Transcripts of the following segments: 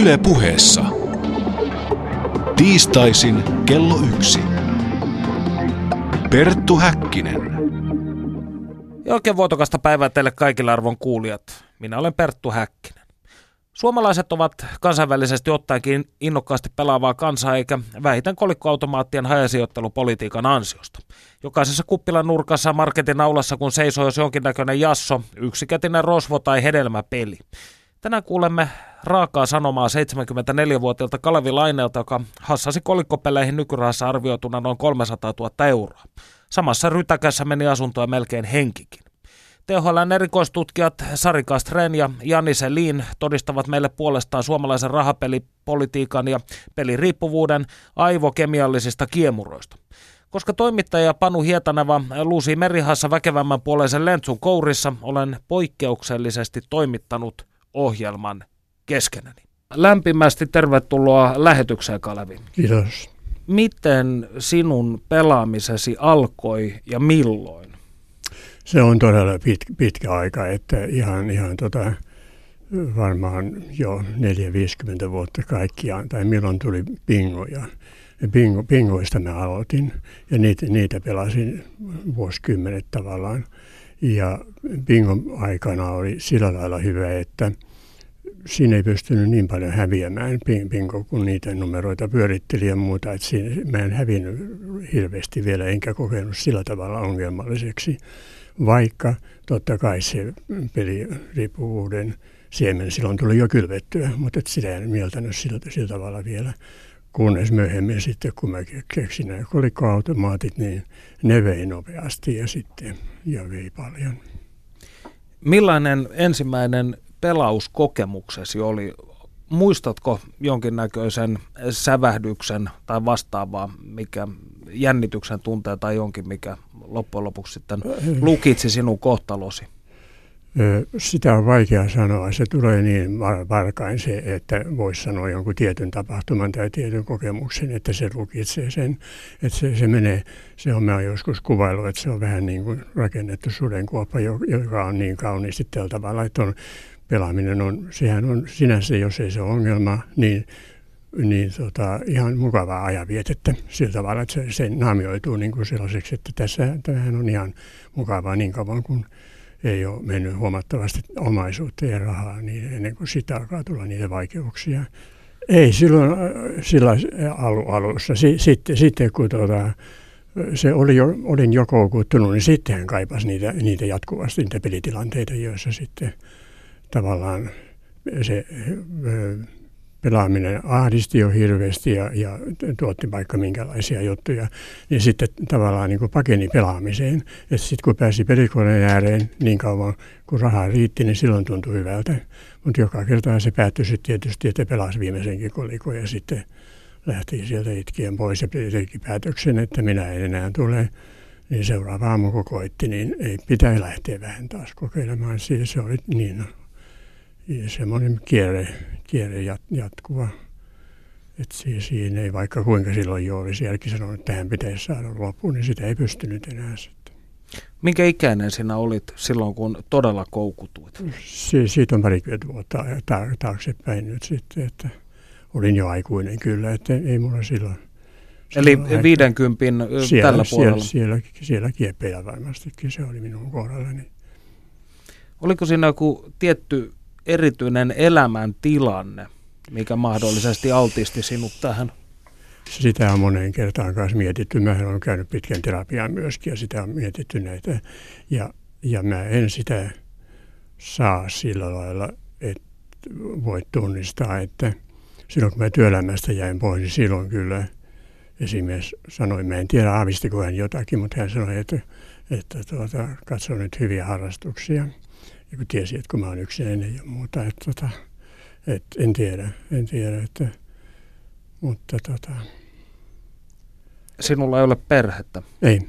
Yle puheessa. Tiistaisin kello yksi. Perttu Häkkinen. Ja oikein vuotokasta päivää teille kaikille arvon kuulijat. Minä olen Perttu Häkkinen. Suomalaiset ovat kansainvälisesti ottaenkin innokkaasti pelaavaa kansaa eikä vähiten kolikkoautomaattien hajasijoittelupolitiikan ansiosta. Jokaisessa kuppilan nurkassa marketin aulassa kun seisoo jos jonkinnäköinen jasso, yksikätinen rosvo tai hedelmäpeli. Tänään kuulemme raakaa sanomaa 74-vuotiaalta Kalevi Laineelta, joka hassasi kolikkopeleihin nykyrahassa arvioituna noin 300 000 euroa. Samassa rytäkässä meni asuntoa melkein henkikin. THLn erikoistutkijat Sari Kastren ja Jani Selin todistavat meille puolestaan suomalaisen rahapelipolitiikan ja peliriippuvuuden aivokemiallisista kiemuroista. Koska toimittaja Panu Hietaneva luusi merihassa väkevämmän puoleisen lentsun kourissa, olen poikkeuksellisesti toimittanut ohjelman keskenäni. Lämpimästi tervetuloa lähetykseen, Kalevi. Kiitos. Miten sinun pelaamisesi alkoi ja milloin? Se on todella pit, pitkä aika, että ihan, ihan tota, varmaan jo 4-50 vuotta kaikkiaan, tai milloin tuli bingoja. Bingo, bingoista mä aloitin, ja niitä, niitä pelasin vuosikymmenet tavallaan. Ja bingo aikana oli sillä lailla hyvä, että siinä ei pystynyt niin paljon häviämään bingo, kun niitä numeroita pyöritteli ja muuta. Että siinä, mä en hävinnyt hirveästi vielä, enkä kokenut sillä tavalla ongelmalliseksi vaikka totta kai se peliriippuvuuden siemen silloin tuli jo kylvettyä, mutta et sitä en mieltänyt sillä, sillä tavalla vielä. Kunnes myöhemmin sitten, kun mä keksin nämä kolikkoautomaatit, niin ne vei nopeasti ja sitten ja vei paljon. Millainen ensimmäinen pelauskokemuksesi oli? Muistatko jonkinnäköisen sävähdyksen tai vastaavaa, mikä jännityksen tuntee tai jonkin, mikä loppujen lopuksi sitten lukitsi sinun kohtalosi? Sitä on vaikea sanoa. Se tulee niin varkain se, että voisi sanoa jonkun tietyn tapahtuman tai tietyn kokemuksen, että se lukitsee sen. Että se, se menee, se on mä joskus kuvailu, että se on vähän niin kuin rakennettu sudenkuoppa, joka on niin kauniisti tällä tavalla, että on, pelaaminen on, sehän on sinänsä, jos ei se ole ongelma, niin niin tota, ihan mukavaa ajanvietettä sillä tavalla, että se, se naamioituu niin kuin sellaiseksi, että tässä tämähän on ihan mukavaa niin kauan kuin ei ole mennyt huomattavasti omaisuutta ja rahaa, niin ennen kuin sitä alkaa tulla niitä vaikeuksia. Ei silloin sillä alu, alussa. Sitten, sitten kun tuota, se oli jo, olin jo koukuttunut, niin sitten hän kaipasi niitä, niitä jatkuvasti, niitä pelitilanteita, joissa sitten tavallaan se pelaaminen ahdisti jo hirveästi ja, ja tuotti vaikka minkälaisia juttuja, niin sitten tavallaan niin kuin pakeni pelaamiseen. Ja sitten kun pääsi pelikoneen ääreen niin kauan kun rahaa riitti, niin silloin tuntui hyvältä. Mutta joka kerta se päättyi sitten tietysti, että pelasi viimeisenkin kolikon ja sitten lähti sieltä itkien pois ja teki päätöksen, että minä en enää tule. Niin seuraava aamu kun koitti, niin ei pitäisi lähteä vähän taas kokeilemaan. Siis se oli niin semmoinen kierre, kierre jat, jatkuva. Että siinä ei vaikka kuinka silloin jo olisi jälki sanonut, että tähän pitäisi saada loppuun, niin sitä ei pystynyt enää sitten. Minkä ikäinen sinä olit silloin, kun todella koukutuit? Si- siitä on parikymmentä vuotta ta- taaksepäin nyt sitten, että olin jo aikuinen kyllä, että ei mulla silloin. Eli 50 siellä, tällä puolella? Siellä, siellä, siellä kieppeillä varmastikin se oli minun kohdallani. Oliko siinä joku tietty erityinen elämäntilanne, mikä mahdollisesti altisti sinut tähän? Sitä on moneen kertaan kanssa mietitty. Mä olen käynyt pitkän terapian myöskin ja sitä on mietitty näitä. Ja, ja mä en sitä saa sillä lailla, että voi tunnistaa, että silloin kun mä työelämästä jäin pois, niin silloin kyllä esimies sanoi, mä en tiedä aavistiko hän jotakin, mutta hän sanoi, että, että tuota, katso nyt hyviä harrastuksia niin kuin tiesi, että kun mä oon yksinäinen ja muuta. Että, tota, et en tiedä, en tiedä, että, mutta tota. Sinulla ei ole perhettä? Ei,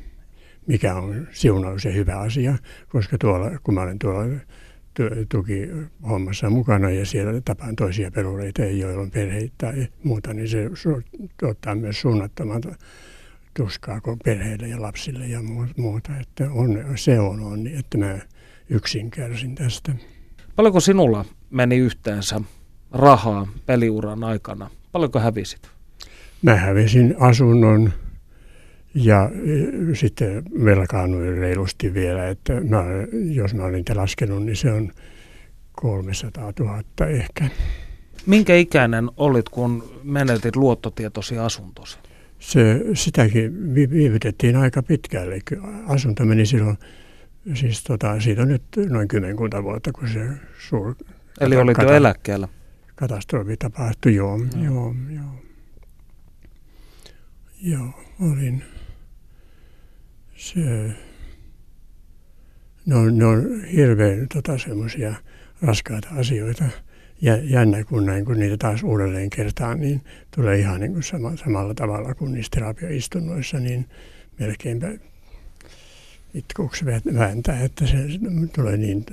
mikä on siunaus ja hyvä asia, koska tuolla, kun mä olen tuolla tuki hommassa mukana ja siellä tapaan toisia pelureita, joilla on perheitä tai muuta, niin se tuottaa myös suunnattoman tuskaa perheille ja lapsille ja muuta. Että on, se on onni, että mä yksin kärsin tästä. Paljonko sinulla meni yhteensä rahaa peliuran aikana. Paljonko hävisit? Mä hävisin asunnon ja e, sitten velkaannuin reilusti vielä, että mä, jos mä olin laskenut, niin se on 300 000 ehkä. Minkä ikäinen olit, kun menetit luottotietosi asuntosi? Se, sitäkin viivytettiin aika pitkälle. Asunto meni silloin, siis tota, siitä on nyt noin kymmenkunta vuotta, kun se suur... Eli olit jo eläkkeellä? Katastrofi tapahtui, joo, no. joo, joo. Joo, olin se, ne on, ne on hirveän tota, semmoisia raskaita asioita. Ja jännä, kun näin, kun niitä taas uudelleen kertaan, niin tulee ihan niin kuin sama, samalla tavalla kuin niissä terapiaistunnoissa, niin melkeinpä itkuksi vääntää, että se tulee niin,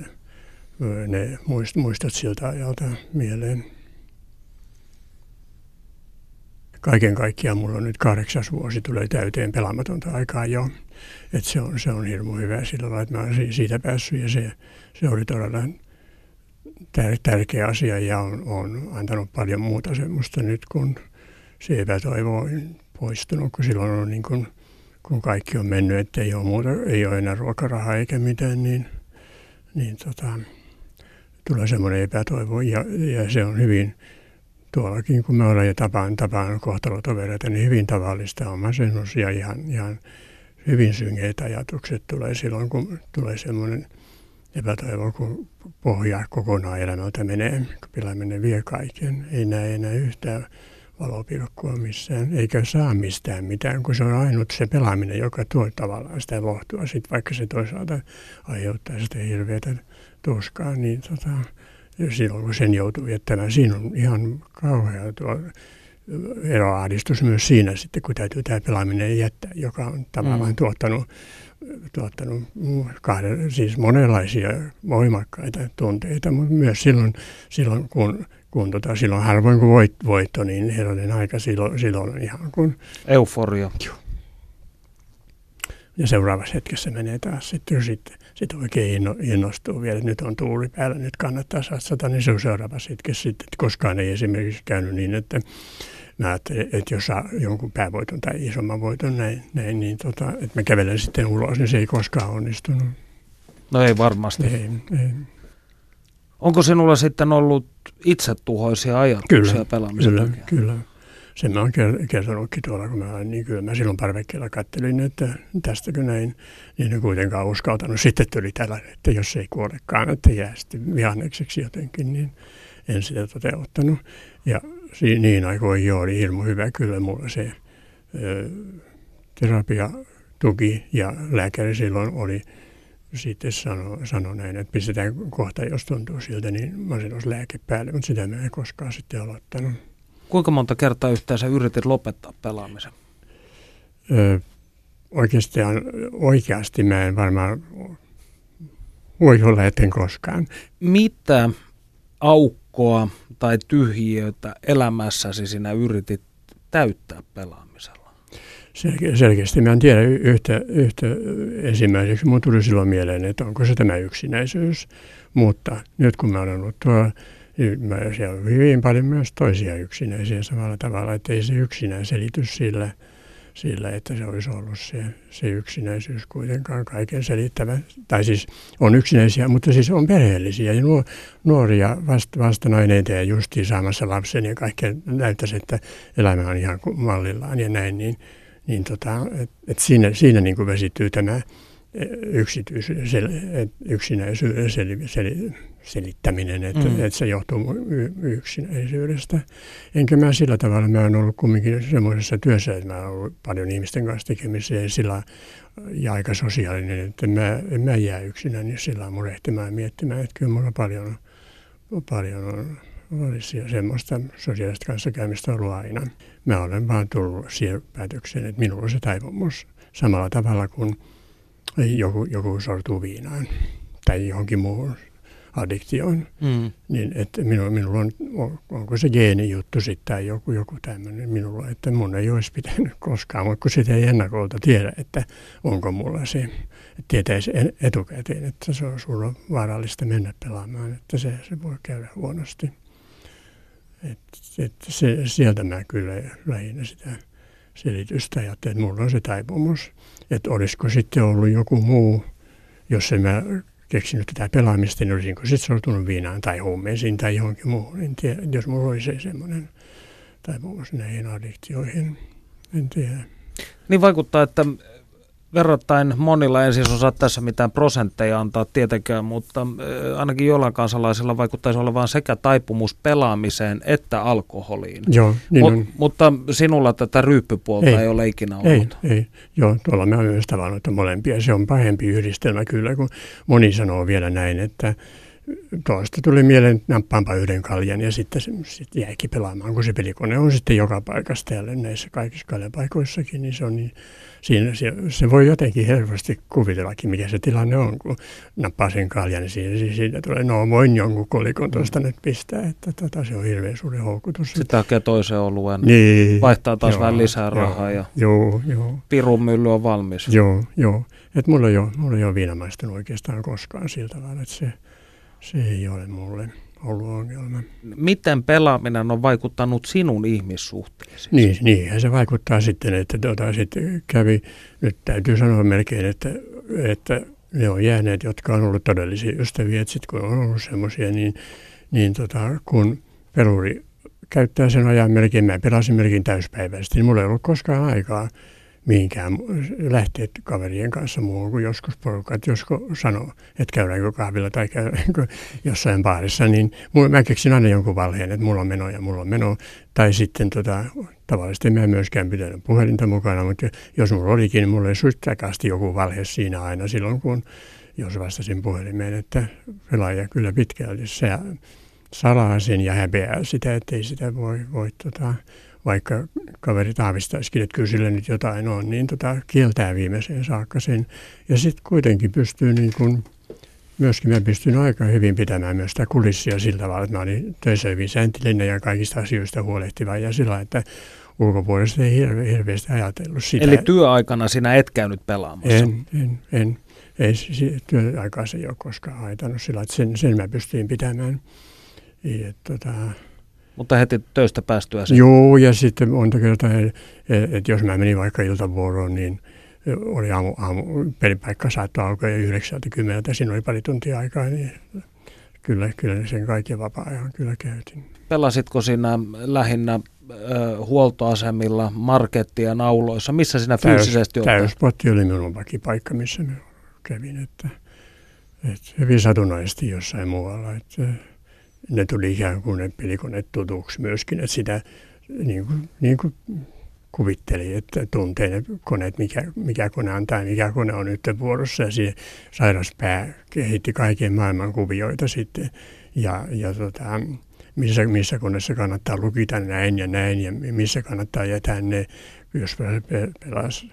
ne muistot siltä ajalta mieleen kaiken kaikkiaan mulla on nyt kahdeksas vuosi, tulee täyteen pelaamatonta aikaa jo. Et se, on, se on hirmu hyvä sillä lailla, että mä olen siitä päässyt ja se, se oli todella tär, tärkeä asia ja on, on antanut paljon muuta semmoista nyt, kun se epätoivo on poistunut, kun silloin on niin kuin, kun kaikki on mennyt, että ei ole, muuta, ei ole enää ruokarahaa eikä mitään, niin, niin tota, tulee semmoinen epätoivo ja, ja se on hyvin, tuollakin, kun me ollaan jo tapaan, tapaan kohtalotovereita, niin hyvin tavallista on masennus ja ihan, ihan hyvin syngeitä ajatukset tulee silloin, kun tulee semmoinen epätoivo, kun pohja kokonaan elämältä menee, kun pilaaminen vie kaiken. Ei näe enää yhtään valopilkkua missään, eikä saa mistään mitään, kun se on ainut se pelaaminen, joka tuo tavallaan sitä lohtua, sit vaikka se toisaalta aiheuttaa sitä hirveätä tuskaa, niin tota, silloin kun sen joutuu jättämään. Siinä on ihan kauhea tuo eroahdistus myös siinä sitten, kun täytyy tämä pelaaminen jättää, joka on tavallaan mm. tuottanut, tuottanut kahden, siis monenlaisia voimakkaita tunteita, mutta myös silloin, silloin kun, kun tota, silloin harvoin kun voit, voitto, niin herranen aika silloin, silloin ihan kuin... Euforia. Joo. Ja seuraavassa hetkessä menee taas sitten, sitten sitten oikein innostuu vielä, että nyt on tuuli päällä, nyt kannattaa satsata, niin se on seuraava sitten, sitten koskaan ei esimerkiksi käynyt niin, että mä ajattelin, että jos saa jonkun päävoiton tai isomman voiton näin, näin niin tota, että mä kävelen sitten ulos, niin se ei koskaan onnistunut. No ei varmasti. Ei, ei. Onko sinulla sitten ollut itsetuhoisia ajatuksia kyllä, pelaamisen Kyllä, takia? kyllä sen mä oon kertonutkin tuolla, kun mä, niin kyllä mä silloin parvekkeella kattelin, että tästäkö näin, niin en kuitenkaan uskaltanut. Sitten tuli tällainen, että jos ei kuolekaan, että jää sitten vihannekseksi jotenkin, niin en sitä toteuttanut. Ja niin aikoin jo oli hirmu hyvä kyllä mulla se ö, terapia tuki ja lääkäri silloin oli sitten sano, sano näin, että pistetään kohta, jos tuntuu siltä, niin masennuslääke päälle, mutta sitä mä en koskaan sitten aloittanut. Kuinka monta kertaa yhteensä yritit lopettaa pelaamisen? Öö, oikeastaan, oikeasti mä en varmaan voi olla eten koskaan. Mitä aukkoa tai tyhjiötä elämässäsi sinä yritit täyttää pelaamisella? Selke- selkeästi mä en tiedä yhtä, yhtä ensimmäiseksi. Mun tuli silloin mieleen, että onko se tämä yksinäisyys. Mutta nyt kun mä olen ollut tuolla Mä, siellä on hyvin paljon myös toisia yksinäisiä samalla tavalla, että ei se yksinään selitys sillä, sillä että se olisi ollut se, se yksinäisyys kuitenkaan kaiken selittävä. Tai siis on yksinäisiä, mutta siis on perheellisiä ja nuo, nuoria vasta, vasta noin eteen justiin saamassa lapsen ja kaikkea näyttäisi, että elämä on ihan mallillaan ja näin, niin, niin tota, et, et siinä, siinä niin kuin vesittyy tämä yksityisyyden, yksinäisyyden sel, sel, selittäminen, että, mm. että se johtuu yksinäisyydestä. Enkä mä sillä tavalla, mä oon ollut kumminkin semmoisessa työssä, että mä oon ollut paljon ihmisten kanssa tekemisissä ja, sillä, ja aika sosiaalinen, että mä, en mä jää yksinään niin sillä murehtimaan ja miettimään, että kyllä mulla paljon, paljon on olisi semmoista sosiaalista kanssakäymistä ollut aina. Mä olen vaan tullut siihen päätökseen, että minulla on se taipumus samalla tavalla kuin joku, joku sortuu viinaan tai johonkin muuhun addiktioon. Mm. Niin että minulla, minulla on, onko se geenijuttu sitten tai joku, joku tämmöinen minulla, että mun ei olisi pitänyt koskaan, mutta kun sitä ei ennakolta tiedä, että onko mulla se, että tietäisi etukäteen, että se on sulla vaarallista mennä pelaamaan, että se, se voi käydä huonosti. Et, et se, sieltä mä kyllä lähinnä sitä selitystä ajattelin, että mulla on se taipumus. Että olisiko sitten ollut joku muu, jos en mä keksinyt tätä pelaamista, niin olisinko sitten sortunut viinaan tai huumeisiin tai johonkin muuhun. En tiedä, jos mulla olisi semmoinen taipumus näihin addiktioihin. En tiedä. Niin vaikuttaa, että verrattain monilla en siis osaa tässä mitään prosentteja antaa tietenkään, mutta ainakin jollain kansalaisilla vaikuttaisi olevan sekä taipumus pelaamiseen että alkoholiin. Joo, niin on. Mutta sinulla tätä ryyppypuolta ei, ei ole ikinä ollut. Ei, ei. Joo, tuolla mä myös tavannut, että molempia. Se on pahempi yhdistelmä kyllä, kun moni sanoo vielä näin, että tuosta tuli mieleen, että nappaanpa yhden kaljan ja sitten se sit jäikin pelaamaan, kun se pelikone on sitten joka paikassa täällä näissä kaikissa kaljapaikoissakin, niin se on niin, siinä, se, se voi jotenkin helposti kuvitellakin, mikä se tilanne on, kun nappaa sen kaljan, niin siinä, siinä tulee, no voin jonkun kolikon tuosta mm. nyt pistää, että tota, se on hirveän suuri houkutus. Sitten hakee toisen oluen, niin, vaihtaa taas joo, vähän lisää rahaa joo, ja joo, joo. pirun mylly on valmis. Joo, joo. Että mulla ei ole, mulla ei ole viinamaistunut oikeastaan koskaan siltä tavalla, että se, se ei ole mulle ollut ongelma. Miten pelaaminen on vaikuttanut sinun ihmissuhteisiin? Niin, niinhän se vaikuttaa sitten, että tuota, sitten kävi, nyt täytyy sanoa melkein, että, että ne on jääneet, jotka on ollut todellisia ystäviä, että sitten kun on ollut semmoisia, niin, niin tota, kun peluri käyttää sen ajan melkein, mä pelasin melkein täyspäiväisesti, niin mulla ei ollut koskaan aikaa mihinkään lähteä kaverien kanssa muuhun kuin joskus porukat, josko sanoo, että käydäänkö kahvilla tai käydäänkö jossain baarissa, niin mä keksin aina jonkun valheen, että mulla on meno ja mulla on meno. Tai sitten tota, tavallisesti mä en myöskään pitänyt puhelinta mukana, mutta jos mulla olikin, niin mulla oli suittakasti joku valhe siinä aina silloin, kun jos vastasin puhelimeen, että pelaaja kyllä pitkälti se salaa sen ja häpeää sitä, ettei sitä voi, voi tota, vaikka kaverit aavistaisikin, että kyllä sille nyt jotain on, niin tota, kieltää viimeiseen saakka sen. Ja sitten kuitenkin pystyy niin kuin, myöskin mä pystyn aika hyvin pitämään myös sitä kulissia sillä tavalla, että mä olin töissä hyvin sääntilinen ja kaikista asioista huolehtiva ja sillä että ulkopuolesta ei hirve, hirveästi ajatellut sitä. Eli työaikana sinä et käynyt pelaamassa? En, en, en. Ei työaikaa se ei ole koskaan haitannut sillä, että sen, sen mä pystyin pitämään. Ja, tota, mutta heti töistä päästyä sen. Joo, ja sitten monta kertaa, että jos mä menin vaikka iltavuoroon, niin oli aamu, aamu pelipaikka saattoi alkaa jo yhdeksältä kymmeneltä, siinä oli pari tuntia aikaa, niin kyllä, kyllä sen kaiken vapaa-ajan kyllä käytin. Pelasitko sinä lähinnä ö, huoltoasemilla, markettien nauloissa, missä sinä fyysisesti olet? Täyspotti oli minun vakipaikka, missä mä kävin, että, että hyvin satunnaisesti jossain muualla, että ne tuli ikään kuin ne pelikoneet tutuksi myöskin, että sitä niin kuin, niin kuin kuvitteli, että tuntee ne koneet, mikä, mikä kone antaa mikä kone on nyt vuorossa. Ja se sairaspää kehitti kaiken maailman kuvioita sitten. Ja, ja tota, missä, missä koneessa kannattaa lukita näin ja näin ja missä kannattaa jättää ne, jos pelas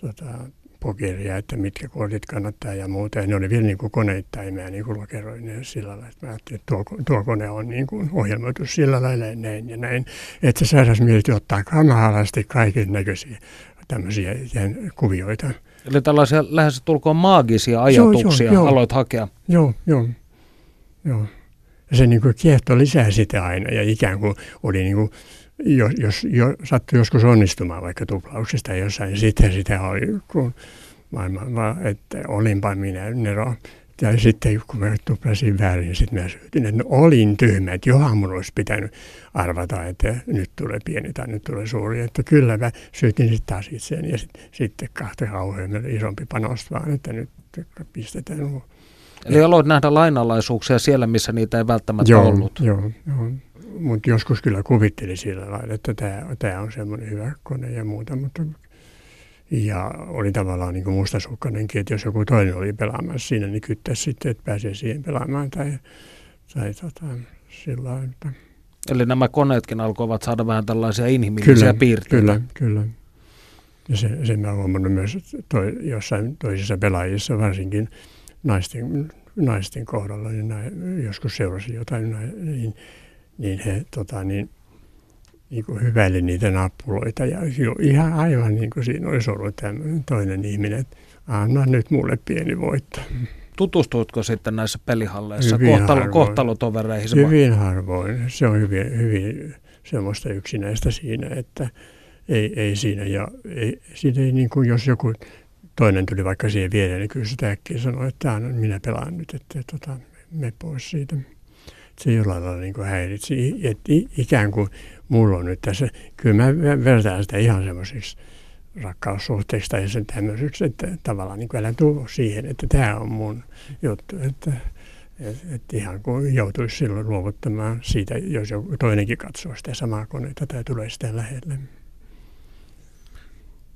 tota, pokeria, että mitkä kortit kannattaa ja muuta. Ja ne oli vielä niin kuin koneittain, mä niin kuin lokeroin ne sillä lailla, että mä ajattelin, että tuo, tuo kone on niin kuin ohjelmoitu sillä lailla ja näin ja näin. Että se sairausmieli ottaa kamahalasti kaiken näköisiä tämmöisiä kuvioita. Eli tällaisia lähes tulkoon maagisia ajatuksia joo, joo, aloit hakea. Joo, joo, joo. Ja se niin kuin kiehto lisää sitä aina ja ikään kuin oli niin kuin jos, jos jo, sattui joskus onnistumaan vaikka tuplauksesta jossain, niin sitten sitä oli, kun maailman, että olinpa minä Nero. Ja sitten kun mä tuplasin väärin, niin sitten mä syytin, että no, olin tyhmä, että johan mun olisi pitänyt arvata, että nyt tulee pieni tai nyt tulee suuri. Että kyllä mä syytin sitten taas itseäni ja sit, sitten kahta kauhean isompi panos vaan, että nyt pistetään. Eli aloit nähdä lainalaisuuksia siellä, missä niitä ei välttämättä joo, ollut. Joo, joo mutta joskus kyllä kuvitteli sillä lailla, että tämä, tämä on semmoinen hyvä kone ja muuta, mutta ja oli tavallaan niin mustasukkainenkin, että jos joku toinen oli pelaamassa siinä, niin kyttäisi sitten, että pääsee siihen pelaamaan tai, tai tota, sillä lailla. Että. Eli nämä koneetkin alkoivat saada vähän tällaisia inhimillisiä kyllä, piirteitä. Kyllä, kyllä. Ja se, sen mä huomannut myös toi, jossain toisissa pelaajissa, varsinkin naisten, naisten kohdalla, niin näin, joskus seurasin jotain, niin niin he tota, niin, niin kuin hyväili niitä nappuloita. Ja ihan aivan niin kuin siinä olisi ollut tämmöinen toinen ihminen, että anna nyt mulle pieni voitto. tutustuitko sitten näissä pelihalleissa Hyvin kohtalo, harvoin. kohtalotovereihin? Hyvin harvoin. Se on hyvin, hyvin semmoista yksinäistä siinä, että ei, ei siinä. Ja ei, siinä ei niin kuin jos joku toinen tuli vaikka siihen viereen, niin kyllä sitä äkkiä sanoi, että minä pelaan nyt, että tota, me pois siitä. Se jollain lailla niin kuin häiritsi. Että ikään kuin mulla on nyt tässä, kyllä mä vertaan sitä ihan semmoisiksi rakkaussuhteiksi tai sen tämmöiseksi, että tavallaan niin kuin älä tuu siihen, että tämä on mun juttu, että että et ihan kuin joutuisi silloin luovuttamaan siitä, jos joku toinenkin katsoo sitä samaa koneita tai tulee sitä lähelle.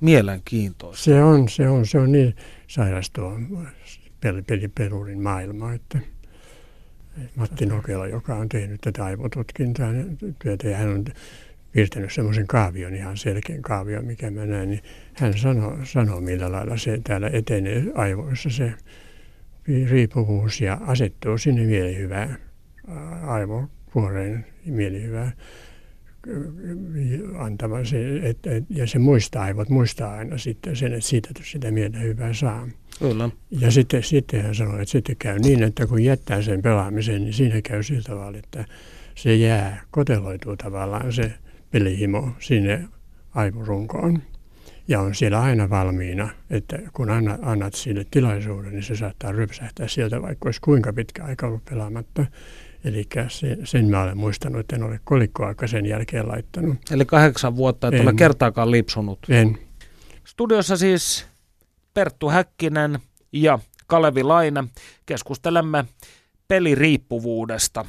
Mielenkiintoista. Se on, se on, se on niin sairas tuo peli, peliperurin maailma, että Matti Nokela, joka on tehnyt tätä aivotutkintaa työtä ja hän on piirtänyt semmoisen kaavion, ihan selkeän kaavion, mikä mä näen, niin hän sanoo, sanoo millä lailla se täällä etenee aivoissa se riippuvuus ja asettuu sinne mielihyvään aivokuoreen mielihyvään antamaan se, että, ja se muistaa, aivot muistaa aina sitten sen, että siitä sitä mielihyvää saa. Kyllä. Ja sitten, sitten hän sanoi, että sitten käy niin, että kun jättää sen pelaamisen, niin siinä käy sillä tavalla, että se jää, koteloituu tavallaan se pelihimo sinne aivorunkoon. Ja on siellä aina valmiina, että kun annat, annat sille tilaisuuden, niin se saattaa rypsähtää sieltä, vaikka olisi kuinka pitkä aika ollut pelaamatta. Eli sen, sen mä olen muistanut, että en ole kolikkoaika sen jälkeen laittanut. Eli kahdeksan vuotta et en. ole kertaakaan lipsunut. En. Studiossa siis Perttu Häkkinen ja Kalevi Laine. Keskustelemme peliriippuvuudesta.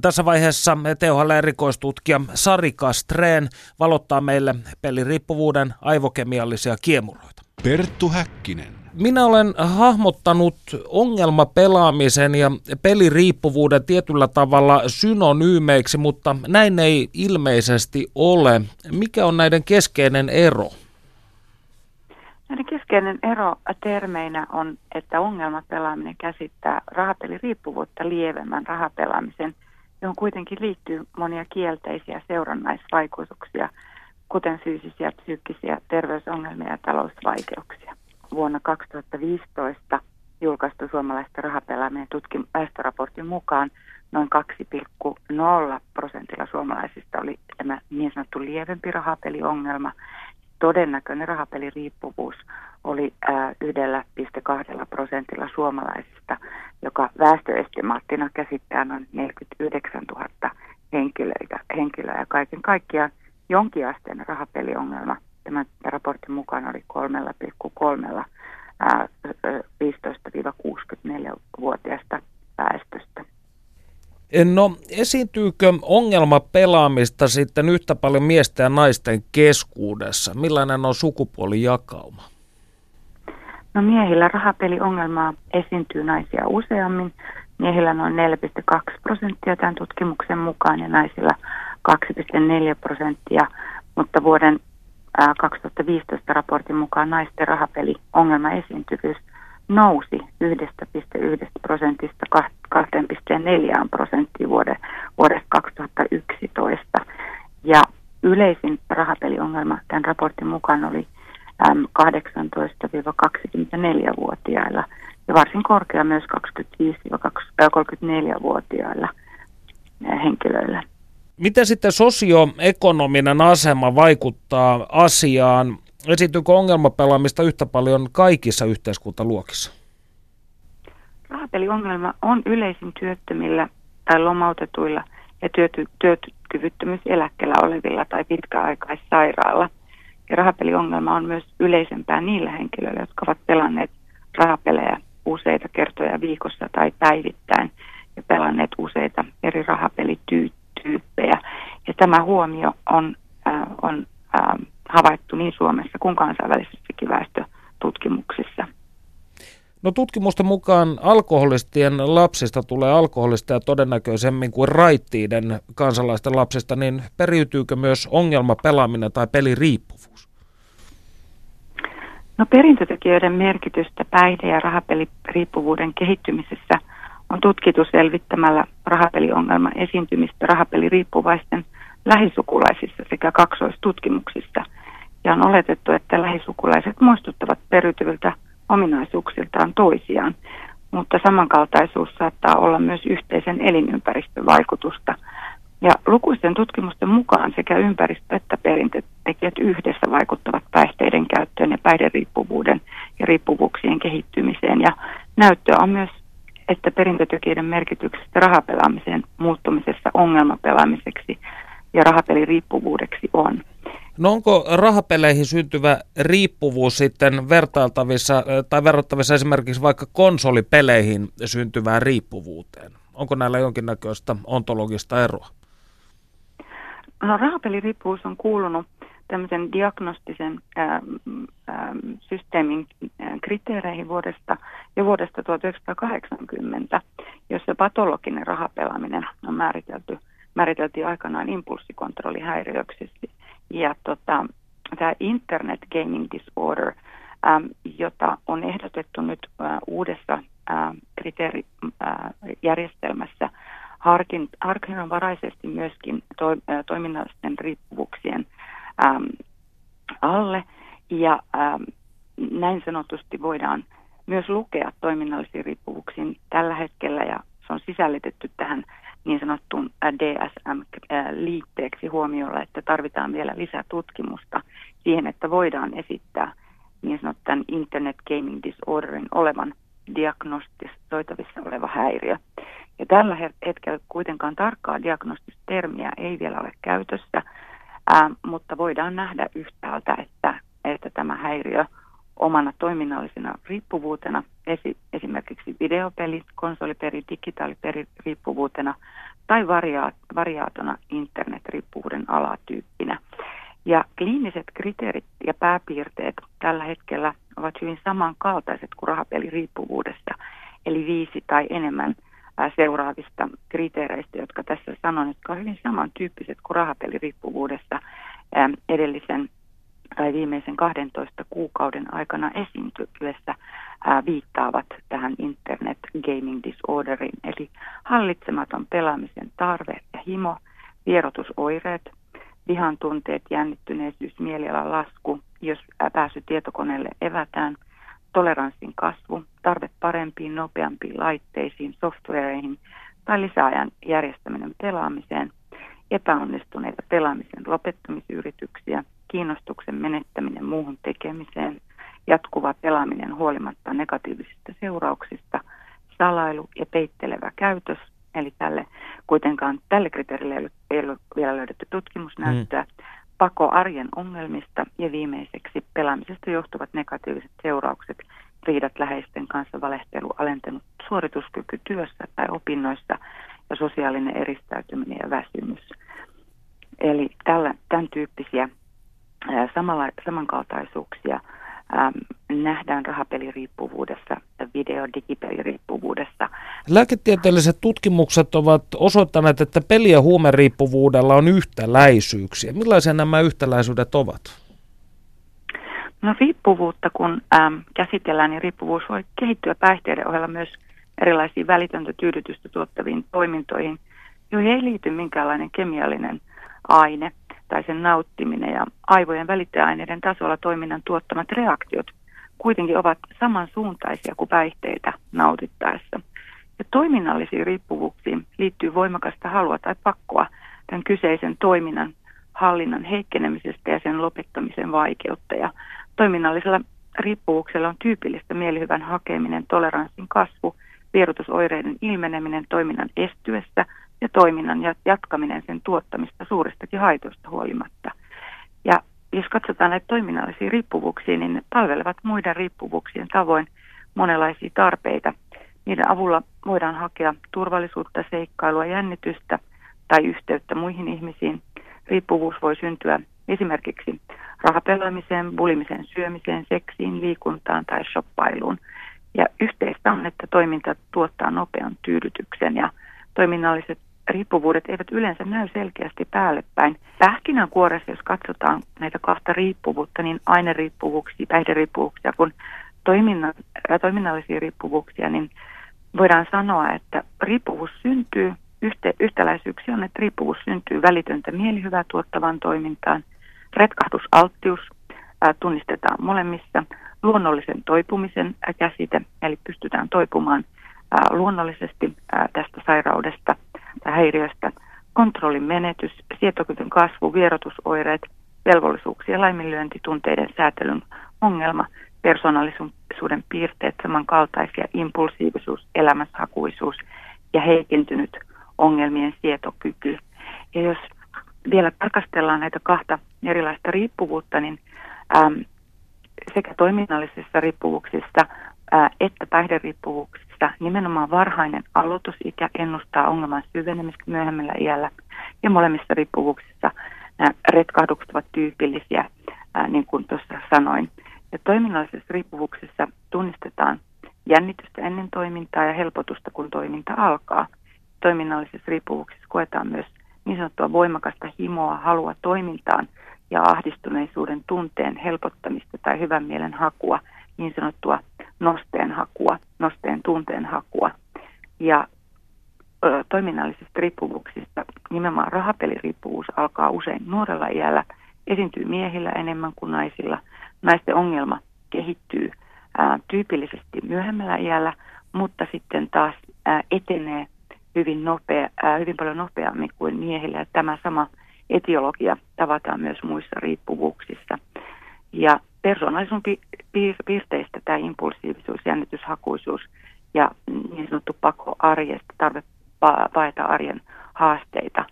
Tässä vaiheessa THL erikoistutkija Sari Kastreen valottaa meille peliriippuvuuden aivokemiallisia kiemuroita. Perttu Häkkinen. Minä olen hahmottanut ongelmapelaamisen ja peliriippuvuuden tietyllä tavalla synonyymeiksi, mutta näin ei ilmeisesti ole. Mikä on näiden keskeinen ero? Näiden keskeinen ero termeinä on, että ongelmapelaaminen käsittää rahapeliriippuvuutta lievemmän rahapelaamisen, johon kuitenkin liittyy monia kielteisiä seurannaisvaikutuksia, kuten fyysisiä, psyykkisiä terveysongelmia ja talousvaikeuksia vuonna 2015 julkaistu suomalaista rahapelaaminen väestöraportin mukaan noin 2,0 prosentilla suomalaisista oli tämä niin sanottu lievempi rahapeliongelma. Todennäköinen rahapeliriippuvuus oli 1,2 prosentilla suomalaisista, joka väestöestimaattina käsittää noin 49 000 henkilöä, henkilöä. Ja kaiken kaikkiaan jonkinasteinen rahapeliongelma – tämän raportin mukaan oli 3,3 15-64-vuotiaasta väestöstä. No esiintyykö ongelma pelaamista sitten yhtä paljon miesten ja naisten keskuudessa? Millainen on sukupuolijakauma? No miehillä rahapeliongelmaa esiintyy naisia useammin. Miehillä noin 4,2 prosenttia tämän tutkimuksen mukaan ja naisilla 2,4 prosenttia, mutta vuoden 2015 raportin mukaan naisten rahapeliongelma esiintyvyys nousi 1,1 prosentista 2,4 prosenttia vuode, vuodesta 2011. Ja yleisin rahapeliongelma tämän raportin mukaan oli 18-24-vuotiailla ja varsin korkea myös 25-34-vuotiailla henkilöillä. Miten sitten sosioekonominen asema vaikuttaa asiaan? Esiintyykö ongelmapelaamista yhtä paljon kaikissa yhteiskuntaluokissa? Rahapeliongelma on yleisin työttömillä tai lomautetuilla ja työty- työkyvyttömyyseläkkeellä olevilla tai pitkäaikaissairaalla. Ja rahapeliongelma on myös yleisempää niillä henkilöillä, jotka ovat pelanneet rahapelejä useita kertoja viikossa tai päivittäin ja pelanneet useita eri rahapelityyppejä tyyppejä. Ja tämä huomio on, äh, on äh, havaittu niin Suomessa kuin kansainvälisissäkin väestötutkimuksissa. No tutkimusten mukaan alkoholistien lapsista tulee alkoholista todennäköisemmin kuin raittiiden kansalaisten lapsista, niin periytyykö myös ongelma pelaaminen tai peliriippuvuus? No perintötekijöiden merkitystä päihde- ja rahapeliriippuvuuden kehittymisessä – on tutkittu selvittämällä rahapeliongelman esiintymistä rahapeliriippuvaisten lähisukulaisissa sekä kaksoistutkimuksissa. Ja on oletettu, että lähisukulaiset muistuttavat periytyviltä ominaisuuksiltaan toisiaan. mutta samankaltaisuus saattaa olla myös yhteisen elinympäristövaikutusta. Ja lukuisten tutkimusten mukaan sekä ympäristö- että perintötekijät yhdessä vaikuttavat päihteiden käyttöön ja päihderiippuvuuden ja riippuvuuksien kehittymiseen. Ja näyttöä on myös, että perintötekijöiden merkityksestä rahapelaamiseen muuttumisessa ongelmapelaamiseksi ja rahapeliriippuvuudeksi on. No onko rahapeleihin syntyvä riippuvuus sitten vertailtavissa tai verrattavissa esimerkiksi vaikka konsolipeleihin syntyvään riippuvuuteen? Onko näillä jonkinnäköistä ontologista eroa? No rahapeliriippuvuus on kuulunut tämmöisen diagnostisen ää, ää, systeemin kriteereihin vuodesta jo vuodesta 1980, jossa patologinen rahapelaaminen on määritelty, määriteltiin aikanaan impulssikontrollihäiriöksi. Ja tota, tämä Internet Gaming Disorder, ää, jota on ehdotettu nyt ää, uudessa kriteerijärjestelmässä, harkin, harkinnanvaraisesti myöskin to, ä, toiminnallisten riippuvuuksien äm, alle. Ja äm, näin sanotusti voidaan myös lukea toiminnallisiin riippuvuuksiin tällä hetkellä ja se on sisällytetty tähän niin sanottuun DSM-liitteeksi huomiolla, että tarvitaan vielä lisää tutkimusta siihen, että voidaan esittää niin sanotun Internet Gaming Disorderin olevan diagnostisoitavissa oleva häiriö. Ja tällä hetkellä kuitenkaan tarkkaa diagnostista termiä ei vielä ole käytössä, ää, mutta voidaan nähdä yhtäältä, että, että tämä häiriö omana toiminnallisena riippuvuutena, esi, esimerkiksi videopeli, konsoliperi, digitaaliperi riippuvuutena tai varia, variaatona internetriippuvuuden alatyyppinä. Ja kliiniset kriteerit ja pääpiirteet tällä hetkellä ovat hyvin samankaltaiset kuin rahapeliriippuvuudessa, eli viisi tai enemmän – seuraavista kriteereistä, jotka tässä sanon, jotka ovat hyvin samantyyppiset kuin rahapeliriippuvuudessa edellisen tai viimeisen 12 kuukauden aikana esiintyessä viittaavat tähän Internet Gaming Disorderiin, eli hallitsematon pelaamisen tarve ja himo, vierotusoireet, vihan tunteet, jännittyneisyys, mielialan lasku, jos pääsy tietokoneelle evätään – toleranssin kasvu, tarve parempiin, nopeampiin laitteisiin, softwareihin tai lisäajan järjestäminen pelaamiseen, epäonnistuneita pelaamisen lopettamisyrityksiä, kiinnostuksen menettäminen muuhun tekemiseen, jatkuva pelaaminen huolimatta negatiivisista seurauksista, salailu ja peittelevä käytös, eli tälle kuitenkaan tälle kriteerille ei ole vielä löydetty tutkimusnäyttöä, mm. Pako arjen ongelmista ja viimeiseksi pelaamisesta johtuvat negatiiviset seuraukset, riidat läheisten kanssa, valehtelu, alentunut suorituskyky työssä tai opinnoissa ja sosiaalinen eristäytyminen ja väsymys. Eli tällä, tämän tyyppisiä ää, samalla, samankaltaisuuksia ähm, nähdään rahapeliriippuvuudessa, video- digipeliriippuvuudessa. Lääketieteelliset tutkimukset ovat osoittaneet, että peli- ja huumeriippuvuudella on yhtäläisyyksiä. Millaisia nämä yhtäläisyydet ovat? No riippuvuutta kun ähm, käsitellään, niin riippuvuus voi kehittyä päihteiden ohella myös erilaisiin välitöntä tyydytystä tuottaviin toimintoihin, joihin ei liity minkäänlainen kemiallinen aine tai sen nauttiminen ja aivojen välittäjäaineiden tasolla toiminnan tuottamat reaktiot kuitenkin ovat samansuuntaisia kuin päihteitä nautittaessa. Ja toiminnallisiin riippuvuuksiin liittyy voimakasta halua tai pakkoa tämän kyseisen toiminnan hallinnan heikkenemisestä ja sen lopettamisen vaikeutta. Ja toiminnallisella riippuvuuksella on tyypillistä mielihyvän hakeminen, toleranssin kasvu, vierotusoireiden ilmeneminen toiminnan estyessä ja toiminnan jatkaminen sen tuottamista suuristakin haitoista huolimatta. Ja jos katsotaan näitä toiminnallisia riippuvuuksia, niin ne palvelevat muiden riippuvuuksien tavoin monenlaisia tarpeita. Niiden avulla voidaan hakea turvallisuutta, seikkailua, jännitystä tai yhteyttä muihin ihmisiin. Riippuvuus voi syntyä esimerkiksi rahapelaamiseen, bulimiseen, syömiseen, seksiin, liikuntaan tai shoppailuun. Ja yhteistä on, että toiminta tuottaa nopean tyydytyksen ja toiminnalliset riippuvuudet eivät yleensä näy selkeästi päälle päin. Pähkinänkuoressa, jos katsotaan näitä kahta riippuvuutta, niin aineriippuvuuksia, päihderiippuvuuksia kuin toiminnan, toiminnallisia riippuvuuksia, niin voidaan sanoa, että riippuvuus syntyy, yhtä, yhtäläisyyksiä on, että riippuvuus syntyy välitöntä mielihyvää tuottavaan toimintaan, retkahdusalttius ää, tunnistetaan molemmissa, luonnollisen toipumisen käsite, eli pystytään toipumaan – ää, luonnollisesti ää, tästä sairaudesta tai häiriöstä, kontrollin menetys, sietokyvyn kasvu, vierotusoireet, velvollisuuksien laiminlyönti, tunteiden säätelyn ongelma, persoonallisuuden piirteet, samankaltaisia, impulsiivisuus, elämäshakuisuus ja heikentynyt ongelmien sietokyky. Ja jos vielä tarkastellaan näitä kahta erilaista riippuvuutta, niin sekä toiminnallisissa riippuvuuksissa ää, että päihderiippuvuuksissa nimenomaan varhainen aloitusikä ennustaa ongelman syvenemistä myöhemmällä iällä. Ja molemmissa riippuvuuksissa nämä retkahdukset ovat tyypillisiä, niin kuin tuossa sanoin. Ja toiminnallisissa riippuvuuksissa tunnistetaan jännitystä ennen toimintaa ja helpotusta, kun toiminta alkaa. Toiminnallisissa riippuvuuksissa koetaan myös niin sanottua voimakasta himoa, halua toimintaan ja ahdistuneisuuden tunteen helpottamista tai hyvän mielen hakua, niin sanottua nosteen hakua, nosteen tunteen hakua. Ja ö, toiminnallisista riippuvuuksista nimenomaan rahapeliriippuvuus alkaa usein nuorella iällä, esiintyy miehillä enemmän kuin naisilla. Naisten ongelma kehittyy ää, tyypillisesti myöhemmällä iällä, mutta sitten taas ää, etenee hyvin, nopea, ää, hyvin paljon nopeammin kuin miehillä. Ja tämä sama etiologia tavataan myös muissa riippuvuuksissa. Ja persoonallisuuden piirteistä tämä impulsiivisuus, jännityshakuisuus ja niin sanottu pako arjesta, tarve paeta arjen haasteita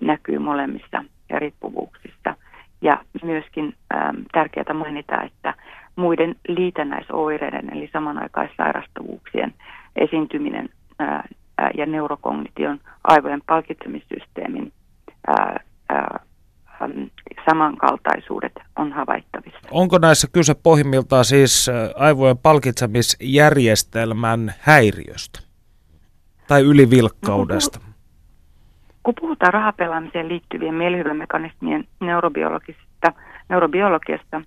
näkyy molemmissa riippuvuuksissa. Ja myöskin äm, tärkeää mainita, että muiden liitännäisoireiden eli samanaikaissairastavuuksien esiintyminen ää, ja neurokognition aivojen palkitsemissysteemin ää, samankaltaisuudet on havaittavissa. Onko näissä kyse pohjimmiltaan siis aivojen palkitsemisjärjestelmän häiriöstä tai ylivilkkaudesta? No, kun puhutaan rahapelaamiseen liittyvien mielihyvämekanismien neurobiologisesta, neurobiologiasta,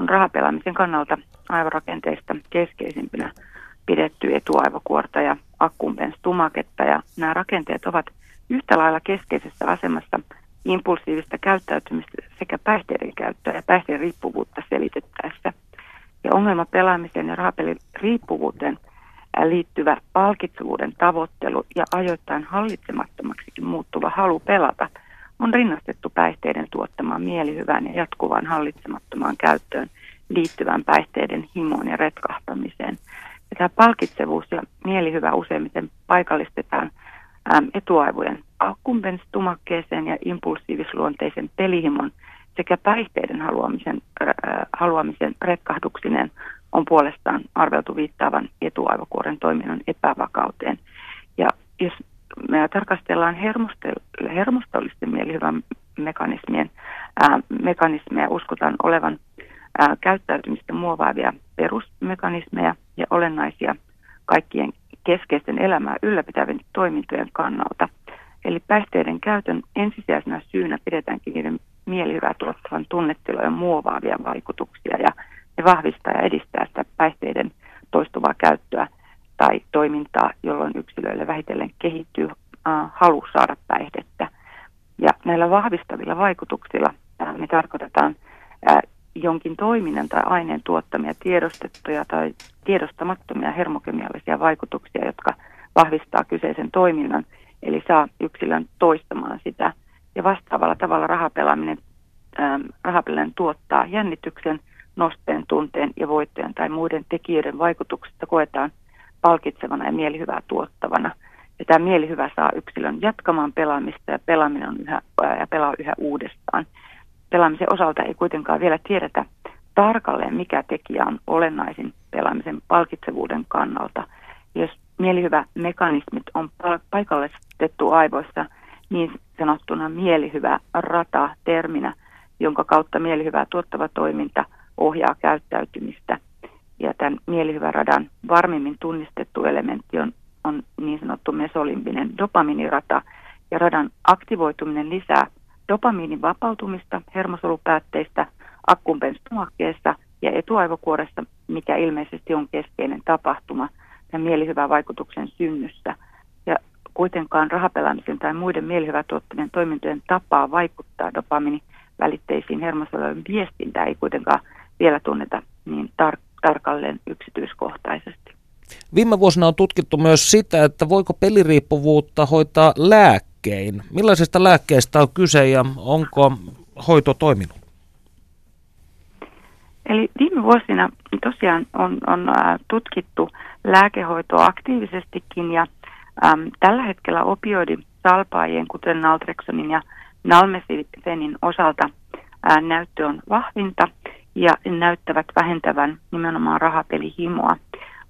on rahapelaamisen kannalta aivorakenteista keskeisimpinä pidetty etuaivokuorta ja akkumpensstumaketta. Ja nämä rakenteet ovat yhtä lailla keskeisessä asemassa impulsiivista käyttäytymistä sekä päihteiden käyttöä ja päihteiden riippuvuutta selitettäessä. Ja ongelma pelaamiseen ja rahapelin riippuvuuteen liittyvä palkitsevuuden tavoittelu ja ajoittain hallitsemattomaksikin muuttuva halu pelata on rinnastettu päihteiden tuottamaan mielihyvään ja jatkuvaan hallitsemattomaan käyttöön liittyvän päihteiden himoon ja retkahtamiseen. Ja tämä palkitsevuus ja mielihyvä useimmiten paikallistetaan etuaivojen akkumpenstumakkeeseen ja impulsiivisluonteisen pelihimon sekä päihteiden haluamisen, äh, haluamisen retkahduksinen on puolestaan arveltu viittaavan etuaivokuoren toiminnan epävakauteen. Ja jos me tarkastellaan hermostollisten mielihyvän mekanismien ää, mekanismeja, uskotaan olevan ää, käyttäytymistä muovaavia perusmekanismeja ja olennaisia kaikkien keskeisten elämää ylläpitävien toimintojen kannalta. Eli päihteiden käytön ensisijaisena syynä pidetäänkin niiden mielihyvää tuottavan tunnetilojen muovaavia vaikutuksia ja ne vahvistaa ja edistää sitä päihteiden toistuvaa käyttöä tai toimintaa, jolloin yksilöille vähitellen kehittyy halu saada päihdettä. Ja näillä vahvistavilla vaikutuksilla me tarkoitetaan jonkin toiminnan tai aineen tuottamia tiedostettuja tai tiedostamattomia hermokemiallisia vaikutuksia, jotka vahvistaa kyseisen toiminnan, eli saa yksilön toistamaan sitä. Ja vastaavalla tavalla rahapelaaminen, ähm, rahapelaaminen tuottaa jännityksen, nosteen, tunteen ja voittojen tai muiden tekijöiden vaikutuksesta koetaan palkitsevana ja mielihyvää tuottavana. Ja tämä mielihyvä saa yksilön jatkamaan pelaamista ja pelaaminen on yhä, ja pelaa yhä uudestaan pelaamisen osalta ei kuitenkaan vielä tiedetä tarkalleen, mikä tekijä on olennaisin pelaamisen palkitsevuuden kannalta. Jos mielihyvä mekanismit on paikallistettu aivoissa niin sanottuna mielihyvä rata terminä, jonka kautta mielihyvää tuottava toiminta ohjaa käyttäytymistä. Ja tämän mielihyvän radan varmimmin tunnistettu elementti on, on niin sanottu mesolimbinen dopaminirata, ja radan aktivoituminen lisää dopamiinin vapautumista hermosolupäätteistä, akkumpenstumakkeesta ja etuaivokuoresta, mikä ilmeisesti on keskeinen tapahtuma ja mielihyvän vaikutuksen synnyssä. Ja kuitenkaan rahapelaamisen tai muiden mielihyvää tuottavien toimintojen tapaa vaikuttaa dopamiini välitteisiin hermosolujen viestintää ei kuitenkaan vielä tunneta niin tar- tarkalleen yksityiskohtaisesti. Viime vuosina on tutkittu myös sitä, että voiko peliriippuvuutta hoitaa lääkkein. Millaisista lääkkeistä on kyse ja onko hoito toiminut? Eli viime vuosina tosiaan on, on tutkittu lääkehoitoa aktiivisestikin ja äm, tällä hetkellä opioidisalpaajien, kuten naltreksonin ja nalmefenin osalta ää, näyttö on vahvinta ja näyttävät vähentävän nimenomaan rahapelihimoa.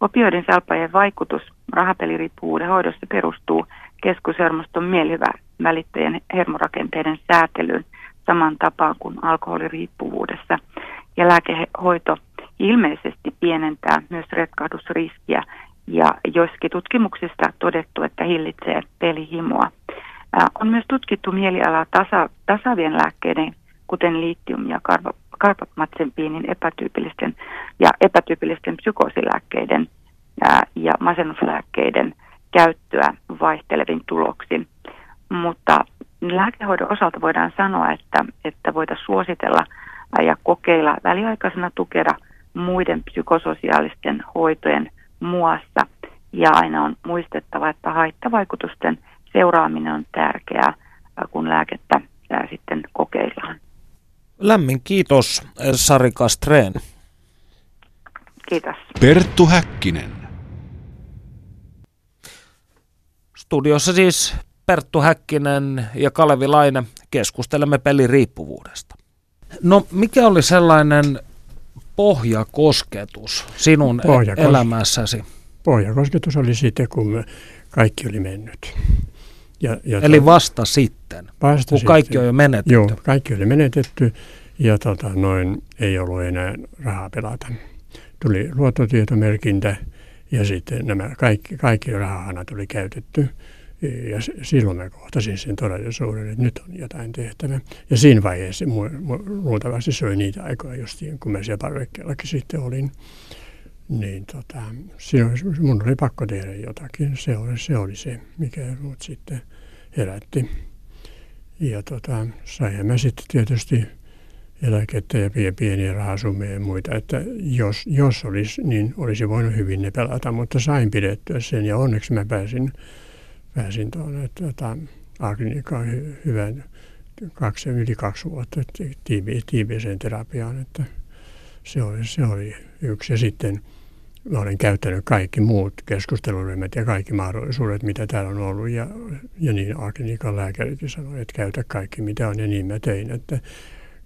Opioidin salpaajien vaikutus rahapeliriippuvuuden hoidossa perustuu keskushermoston mielihyvä välittäjien hermorakenteiden säätelyyn saman tapaan kuin alkoholiriippuvuudessa. Ja lääkehoito ilmeisesti pienentää myös retkahdusriskiä ja joissakin tutkimuksista todettu, että hillitsee pelihimoa. On myös tutkittu mielialaa tasa, tasavien lääkkeiden, kuten litium- ja karpamatsenpiinin epätyypillisten ja epätyypillisten psykoosilääkkeiden ää, ja masennuslääkkeiden käyttöä vaihtelevin tuloksin. Mutta lääkehoidon osalta voidaan sanoa, että, että voitaisiin suositella ja kokeilla väliaikaisena tukena muiden psykososiaalisten hoitojen muassa. Ja aina on muistettava, että haittavaikutusten seuraaminen on tärkeää, kun lääkettä sitten kokeillaan. Lämmin kiitos Sari Kastreen. Kiitos. Perttu Häkkinen. Studiossa siis Perttu Häkkinen ja Kalevi Laine keskustelemme peliriippuvuudesta. No mikä oli sellainen pohjakosketus sinun Pohjakos- elämässäsi? Pohjakosketus oli sitten, kun kaikki oli mennyt. Ja, ja Eli to, vasta sitten, vasta kun sitten. kaikki on jo menetetty. Joo, kaikki oli menetetty ja tota, noin ei ollut enää rahaa pelata. Tuli luottotietomerkintä ja sitten nämä kaikki, kaikki rahahana tuli käytetty. Ja silloin mä kohtasin sen todellisuuden, että nyt on jotain tehtävä. Ja siinä vaiheessa luultavasti se oli niitä aikoja justiin, kun mä siellä parvekkeellakin sitten olin. Niin tota, mun oli pakko tehdä jotakin. Se oli se, oli se mikä mut sitten herätti. Ja tota, sain mä sitten tietysti eläkettä ja pieniä rahasummia ja muita, että jos, jos olisi, niin olisi voinut hyvin ne pelata, mutta sain pidettyä sen ja onneksi mä pääsin pääsin tuonne tuota, Agnikaan hy, hyvän kaksi, yli kaksi vuotta tiivi, tiiviiseen terapiaan, että se oli, se oli yksi. Ja sitten mä olen käyttänyt kaikki muut keskusteluryhmät ja kaikki mahdollisuudet, mitä täällä on ollut. Ja, ja niin Agnikan lääkäritkin sanoi, että käytä kaikki, mitä on. Ja niin mä tein, että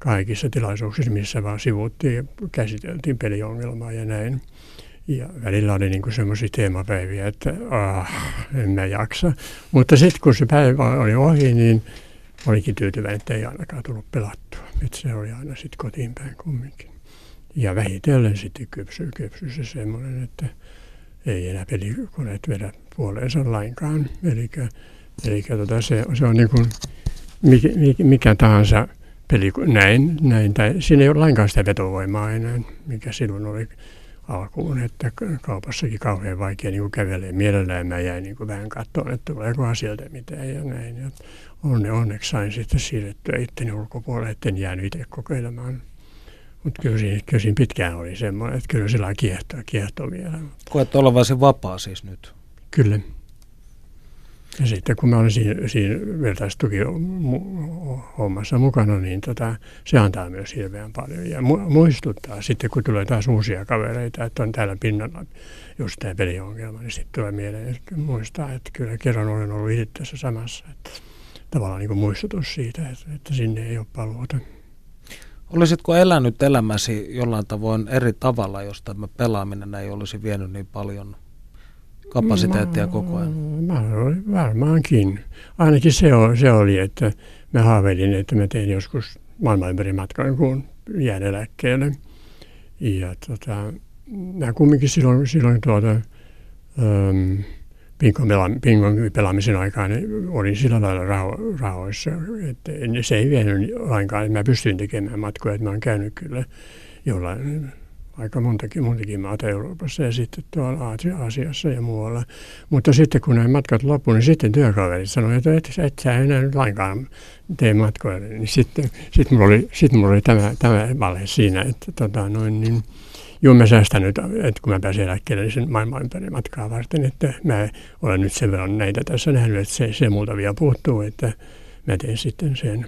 kaikissa tilaisuuksissa, missä vaan sivuttiin, käsiteltiin peliongelmaa ja näin. Ja välillä oli niin semmoisia teemapäiviä, että ah, en mä jaksa. Mutta sitten kun se päivä oli ohi, niin olikin tyytyväinen, että ei ainakaan tullut pelattua. Että se oli aina sitten kotiin päin kumminkin. Ja vähitellen sitten kypsyy, kypsyy se semmoinen, että ei enää pelikoneet vedä puoleensa lainkaan. Eli, tota se, se on niin kuin mikä, mikä tahansa peli, näin, näin tai siinä ei ole lainkaan sitä vetovoimaa enää, mikä silloin oli alkuun, että kaupassakin kauhean vaikea niin kävelee. Mielellään mä jäin niin vähän katsomaan, että tuleeko sieltä mitään ja näin. Ja onne, onneksi sain sitten siirrettyä itteni ulkopuolelle, etten jäänyt itse kokeilemaan. Mutta kyllä, siinä, kyllä siinä pitkään oli semmoinen, että kyllä sillä kiehtoo, kiehtoo vielä. Koet olevansi vapaa siis nyt? Kyllä. Ja sitten kun mä olin siinä, siinä vertaistuki-hommassa mukana, niin tota, se antaa myös hirveän paljon. Ja mu- muistuttaa sitten, kun tulee taas uusia kavereita, että on täällä pinnalla just tämä peliongelma, niin sitten tulee mieleen, että muistaa, että kyllä kerran olen ollut itse tässä samassa. Että tavallaan niin kuin muistutus siitä, että, että sinne ei ole paluuta. Olisitko elänyt elämäsi jollain tavoin eri tavalla, jos tämä pelaaminen ei olisi vienyt niin paljon kapasiteettia koko ajan? Mä, varmaankin. Ainakin se, oli, se oli, että mä haaveilin, että mä tein joskus maailman ympäri matkan, kun jään eläkkeelle. Ja tota, mä kumminkin silloin, silloin tuota, um, pingon, pela, pingon pelaamisen aikaan olin sillä lailla raho, rahoissa, että se ei vienyt lainkaan, että mä pystyin tekemään matkoja, että mä oon käynyt kyllä jollain aika montakin, montakin maata Euroopassa ja sitten tuolla Aasiassa ja muualla. Mutta sitten kun nämä matkat loppuivat, niin sitten työkaverit sanoivat, että et, et sä enää nyt lainkaan tee matkoja. Niin sitten sit mulla oli, sit mulla oli tämä, tämä valhe siinä, että tota, noin, niin, joo mä säästän nyt, että kun mä pääsen eläkkeelle niin sen maailman ympäri matkaa varten, että mä olen nyt sen verran näitä tässä nähnyt, että se, se multa vielä puuttuu, että mä teen sitten sen.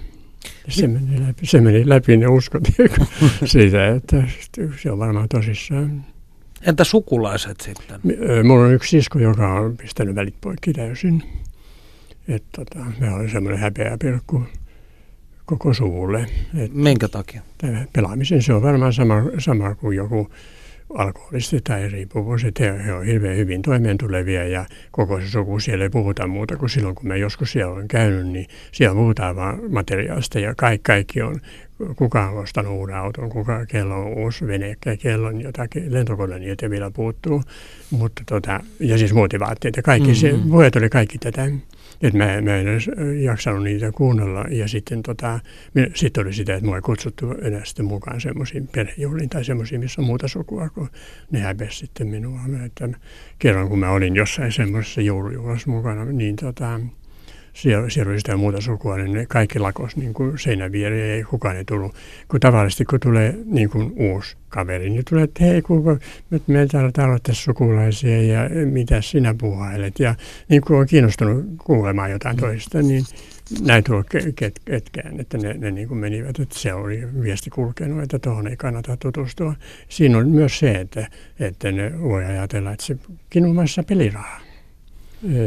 Se meni läpi, se meni läpi ne uskot siitä, että se on varmaan tosissaan. Entä sukulaiset sitten? Mulla on yksi sisko, joka on pistänyt välit poikki täysin. Että tota, me oli semmoinen häpeä pilkku koko suvulle. Et Minkä takia? Pelaamisen se on varmaan sama, sama kuin joku alkoholisti tai riippuvuus, että he, he on hirveän hyvin toimeentulevia ja koko se suku siellä ei puhuta muuta kuin silloin, kun mä joskus siellä olen käynyt, niin siellä puhutaan vaan materiaalista ja kaikki, kaikki on, kuka on ostanut uuden auton, kuka kello on uusi vene, kello on jotakin, lentokone niitä vielä puuttuu, mutta tota, ja siis motivaatteet ja kaikki, mm-hmm. se, puheet oli kaikki tätä. Että mä, mä en edes jaksanut niitä kuunnella. Ja sitten tota, sit oli sitä, että mua ei kutsuttu enää sitten mukaan semmoisiin perhejuhliin tai semmoisiin, missä on muuta sukua, kun ne häpesi sitten minua. Että kerran kun mä olin jossain semmoisessa joulujuhlassa mukana, niin tota, siellä, siellä oli sitä muuta sukua, niin ne kaikki lakos niin kuin seinän viereen, ei kukaan ei tullut. Kun tavallisesti kun tulee niin kuin uusi kaveri, niin tulee, että hei, kuka, nyt me täällä, täällä tässä sukulaisia ja mitä sinä puhailet. Ja niin kuin on kiinnostunut kuulemaan jotain toista, niin näin ket, ketkään, että ne, ne niin kuin menivät, että se oli viesti kulkenut, että tuohon ei kannata tutustua. Siinä on myös se, että, että ne voi ajatella, että se kinumassa pelirahaa.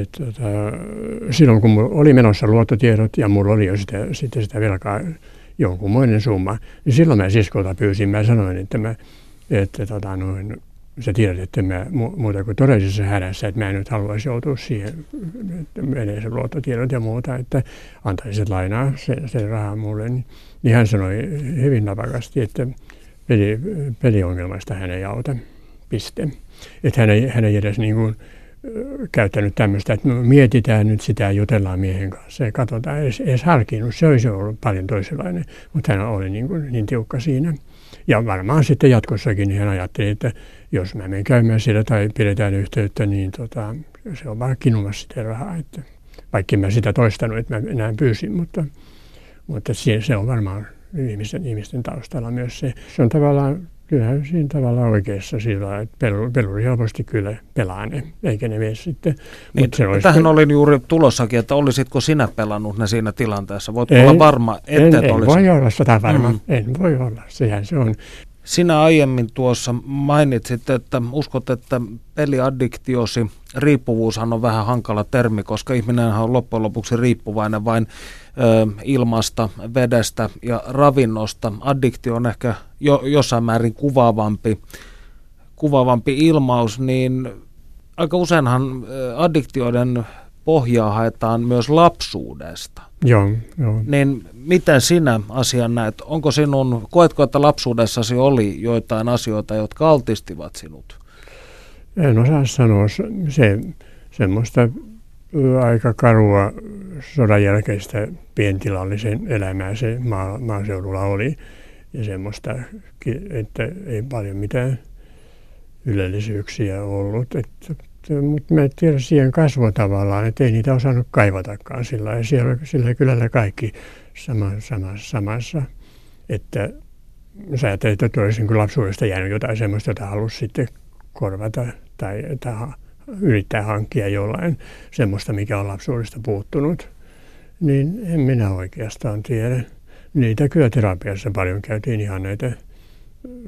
Et, tota, silloin kun oli menossa luottotiedot ja mulla oli jo sitä, sitten sitä velkaa jonkunmoinen summa, niin silloin mä siskolta pyysin, mä sanoin, että, mä, että tota, noin, sä tiedät, että mä muuta kuin todellisessa hädässä, että mä en nyt haluaisi joutua siihen, että menee se luottotiedot ja muuta, että antaisit lainaa sen, sen rahaa mulle. Niin, niin hän sanoi hyvin napakasti, että peli, peliongelmasta hän ei auta, piste. Että hän ei, hän ei edes niin kuin, käyttänyt tämmöistä, että mietitään nyt sitä ja jutellaan miehen kanssa ja katsotaan, edes, edes harkinnut. Se olisi ollut paljon toisenlainen, mutta hän oli niin, kuin, niin tiukka siinä. Ja varmaan sitten jatkossakin niin hän ajatteli, että jos mä menen käymään siellä tai pidetään yhteyttä, niin tota, se on vaan kinumassa sitä rahaa. Että, vaikka mä sitä toistanut, että mä enää pyysin, mutta, mutta se, on varmaan ihmisten, ihmisten taustalla myös se. Se on tavallaan kyllähän siinä tavalla oikeassa sillä että peluri, helposti kyllä pelaa ne, eikä ne mene sitten. Niin, se olisi... Tähän olin juuri tulossakin, että olisitko sinä pelannut ne siinä tilanteessa? Voit en, olla varma, että en, en olisi. voi olla sitä varma, mm. en voi olla, sehän se on. Sinä aiemmin tuossa mainitsit, että uskot, että peliaddiktiosi, riippuvuushan on vähän hankala termi, koska ihminen on loppujen lopuksi riippuvainen vain ö, ilmasta, vedestä ja ravinnosta. Addiktio on ehkä jo, jossain määrin kuvaavampi, kuvaavampi ilmaus, niin aika useinhan addiktioiden pohjaa haetaan myös lapsuudesta. Joo, joo. Niin miten sinä asian näet? Onko sinun, koetko, että lapsuudessasi oli joitain asioita, jotka altistivat sinut? En osaa sanoa. Se, semmoista aika karua sodan jälkeistä pientilallisen elämää se maa, maaseudulla oli. Ja semmoista, että ei paljon mitään ylellisyyksiä ollut. Että mutta mä en tiedä siihen kasvoi tavallaan, että ei niitä osannut kaivatakaan sillä ja siellä, sillä kylällä kaikki sama, sama, samassa. Että sä ajattelet, että olisin kuin lapsuudesta jäänyt jotain semmoista, jota halusi sitten korvata tai, tai yrittää hankkia jollain semmoista, mikä on lapsuudesta puuttunut. Niin en minä oikeastaan tiedä. Niitä kyllä terapiassa paljon käytiin ihan näitä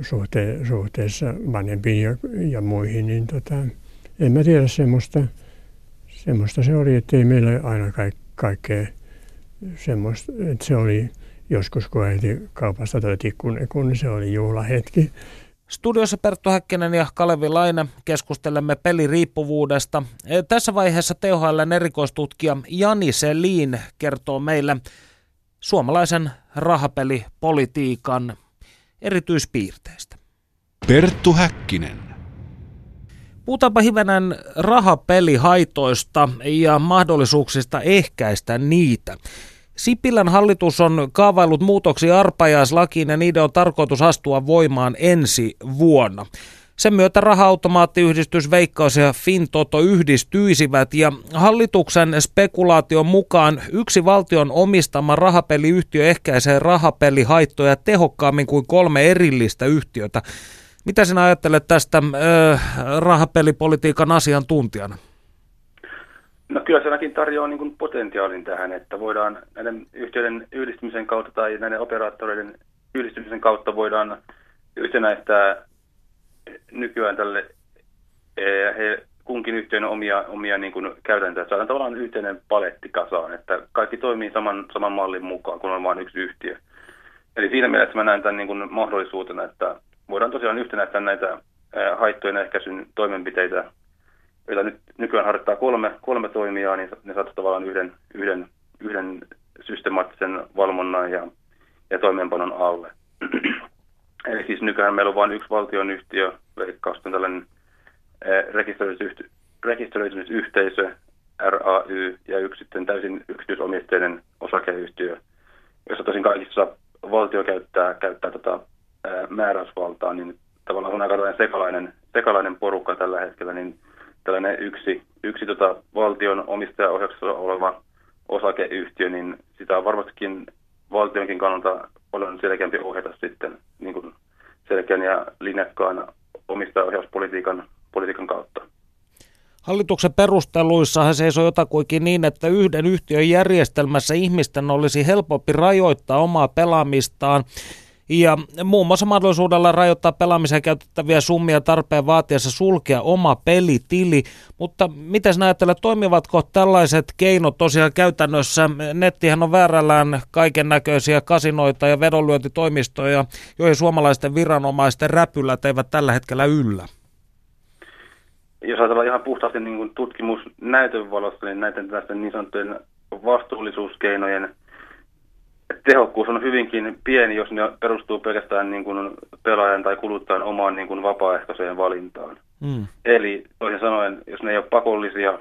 suhte, suhteessa vanhempiin ja, ja muihin, niin tota, en mä tiedä semmoista. Semmoista se oli, että ei meillä aina kaik, kaikkea semmoista, että se oli joskus kun äiti kaupasta toi tikkunekun, niin se oli juhlahetki. Studiossa Perttu Häkkinen ja Kalevi Laine keskustelemme peliriippuvuudesta. E, tässä vaiheessa THLn erikoistutkija Jani Selin kertoo meille suomalaisen rahapelipolitiikan erityispiirteistä. Perttu Häkkinen. Puhutaanpa hivenen rahapelihaitoista ja mahdollisuuksista ehkäistä niitä. Sipilän hallitus on kaavaillut muutoksia arpajaislakiin ja niiden on tarkoitus astua voimaan ensi vuonna. Sen myötä raha-automaattiyhdistys Veikkaus ja Fintoto yhdistyisivät ja hallituksen spekulaation mukaan yksi valtion omistama rahapeliyhtiö ehkäisee rahapelihaittoja tehokkaammin kuin kolme erillistä yhtiötä. Mitä sinä ajattelet tästä äh, rahapelipolitiikan asiantuntijana? No kyllä se ainakin tarjoaa niin kuin potentiaalin tähän, että voidaan näiden yhtiöiden yhdistymisen kautta tai näiden operaattoreiden yhdistymisen kautta voidaan yhtenäistää nykyään tälle he kunkin yhtiön omia, omia niin kuin käytäntöjä. Saadaan tavallaan yhteinen paletti kasaan, että kaikki toimii saman, saman mallin mukaan, kun on vain yksi yhtiö. Eli siinä mielessä mä näen tämän niin kuin mahdollisuutena, että voidaan tosiaan yhtenäistää näitä haittojen ehkäisyn toimenpiteitä, joita nyt nykyään harjoittaa kolme, kolme toimijaa, niin ne saattavat tavallaan yhden, yhden, yhden systemaattisen valvonnan ja, ja toimeenpanon alle. Eli siis nykyään meillä on vain yksi valtionyhtiö, Veikkaus on tällainen rekisteröitynyt yhteisö, RAY, ja yksi sitten täysin yksityisomisteinen osakeyhtiö, jossa tosin kaikissa valtio käyttää, käyttää tota, määräysvaltaa, niin tavallaan on aika sekalainen, sekalainen porukka tällä hetkellä, niin tällainen yksi, yksi tota valtion omistajaohjauksessa oleva osakeyhtiö, niin sitä on varmastikin valtionkin kannalta paljon selkeämpi ohjata sitten niin kuin selkeän ja linjakkaan omistajaohjauspolitiikan politiikan kautta. Hallituksen perusteluissa hän seisoo jotakuinkin niin, että yhden yhtiön järjestelmässä ihmisten olisi helpompi rajoittaa omaa pelaamistaan ja muun muassa mahdollisuudella rajoittaa pelaamiseen käytettäviä summia tarpeen vaatiessa sulkea oma pelitili. Mutta miten sinä ajattelet, toimivatko tällaiset keinot tosiaan käytännössä? Nettihän on väärällään kaiken näköisiä kasinoita ja vedonlyöntitoimistoja, joihin suomalaisten viranomaisten räpylät eivät tällä hetkellä yllä jos ajatellaan ihan puhtaasti niin tutkimusnäytön valossa, niin näiden tällaisten niin sanottujen vastuullisuuskeinojen tehokkuus on hyvinkin pieni, jos ne perustuu pelkästään niin kuin pelaajan tai kuluttajan omaan niin kuin vapaaehtoiseen valintaan. Mm. Eli toisin sanoen, jos ne ei ole pakollisia,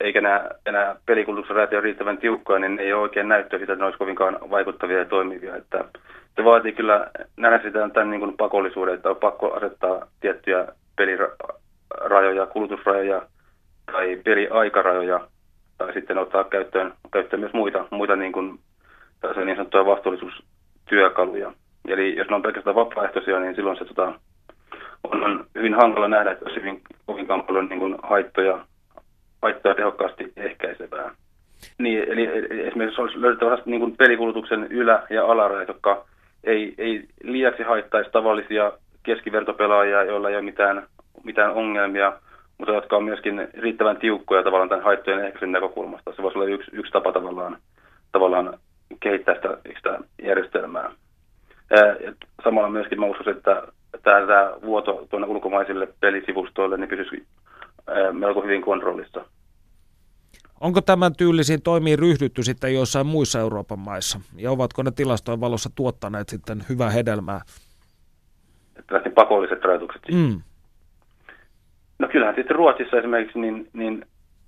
eikä nämä, nämä pelikulutuksen räätiä riittävän tiukkoja, niin ei ole oikein näyttöä siitä, että ne olisi kovinkaan vaikuttavia ja toimivia. Että se vaatii kyllä nähdä sitä tämän niin kuin pakollisuuden, että on pakko asettaa tiettyjä pelirajoja rajoja, kulutusrajoja tai peliaikarajoja, tai sitten ottaa käyttöön, käyttöön myös muita, muita niin, kuin, niin sanottuja vastuullisuustyökaluja. Eli jos ne on pelkästään vapaaehtoisia, niin silloin se tota, on hyvin hankala nähdä, että olisi hyvin kovinkaan paljon niin haittoja, haittoja tehokkaasti ehkäisevää. Niin, eli esimerkiksi olisi löydettävä niin kuin pelikulutuksen ylä- ja alarajat, jotka ei, ei liiaksi haittaisi tavallisia keskivertopelaajia, joilla ei ole mitään mitään ongelmia, mutta jotka on myöskin riittävän tiukkoja tavallaan tämän haittojen ehkäisyn näkökulmasta. Se voisi olla yksi, yksi tapa tavallaan, tavallaan kehittää sitä, sitä järjestelmää. Ja samalla myöskin mä uskon, että tämä, vuoto tuonne ulkomaisille pelisivustoille niin pysyisi melko hyvin kontrollissa. Onko tämän tyylisiin toimiin ryhdytty sitten joissain muissa Euroopan maissa? Ja ovatko ne tilastojen valossa tuottaneet sitten hyvää hedelmää? Että pakolliset rajoitukset. Mm. No kyllähän sitten Ruotsissa esimerkiksi niin, niin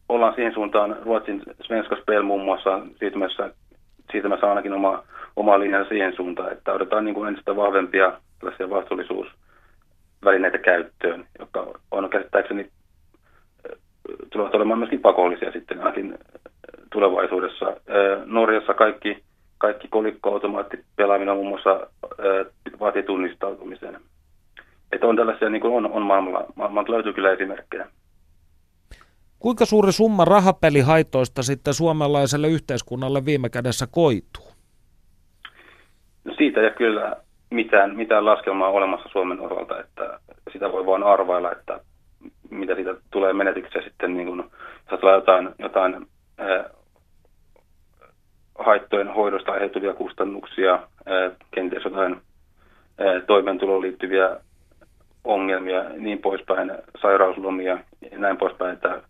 ollaan siihen suuntaan, Ruotsin Svenska Spel muun muassa siirtymässä, siirtymässä ainakin oma, oma linja siihen suuntaan, että otetaan niin kuin entistä vahvempia tällaisia vastuullisuusvälineitä käyttöön, jotka on käsittääkseni tulevat olemaan myöskin pakollisia sitten ainakin tulevaisuudessa. Norjassa kaikki, kaikki kolikko-automaattipelaaminen muun muassa vaatii tunnistautumisen. Että on tällaisia, niin kuin on, on maailmalla, maailmalla löytyy kyllä esimerkkejä. Kuinka suuri summa rahapelihaitoista sitten suomalaiselle yhteiskunnalle viime kädessä koituu? No siitä ei kyllä mitään, mitään laskelmaa olemassa Suomen osalta, että sitä voi vain arvailla, että mitä siitä tulee menetyksiä sitten, niin kuin, jos tulee jotain, jotain ää, haittojen hoidosta aiheutuvia kustannuksia, ää, kenties jotain ää, toimeentuloon liittyviä ongelmia, niin poispäin, sairauslomia ja näin poispäin, että,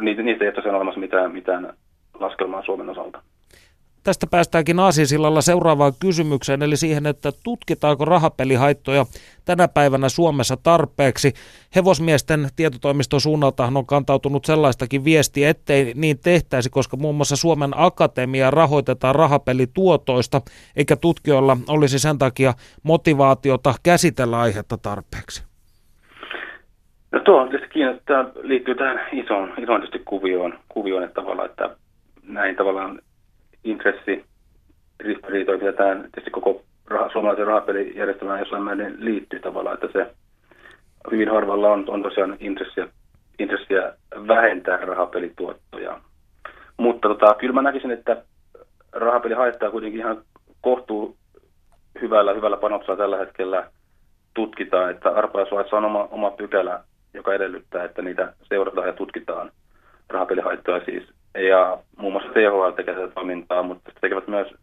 mutta niitä, niistä ei tosiaan olemassa mitään, mitään laskelmaa Suomen osalta. Tästä päästäänkin Aasinsillalla seuraavaan kysymykseen, eli siihen, että tutkitaanko rahapelihaittoja tänä päivänä Suomessa tarpeeksi. Hevosmiesten tietotoimiston suunnaltahan on kantautunut sellaistakin viestiä, ettei niin tehtäisi, koska muun muassa Suomen Akatemia rahoitetaan rahapelituotoista, eikä tutkijoilla olisi sen takia motivaatiota käsitellä aihetta tarpeeksi. No tuo tietysti kiinnostaa, liittyy tähän isoon, isoon kuvioon, kuvioon että tavallaan, että näin tavallaan intressi ristiriitoja pidetään tietysti koko rah- suomalaisen rahapelijärjestelmään jossain määrin liittyy tavallaan, että se hyvin harvalla on, on tosiaan intressiä, intressiä vähentää rahapelituottoja. Mutta tota, kyllä mä näkisin, että rahapeli haittaa kuitenkin ihan kohtuu hyvällä, hyvällä panoksella tällä hetkellä tutkitaan, että arpajaislaissa on oma, oma pykälä, joka edellyttää, että niitä seurataan ja tutkitaan rahapelihaittoja siis. Ja muun muassa THL tekee tätä toimintaa, mutta tekevät myös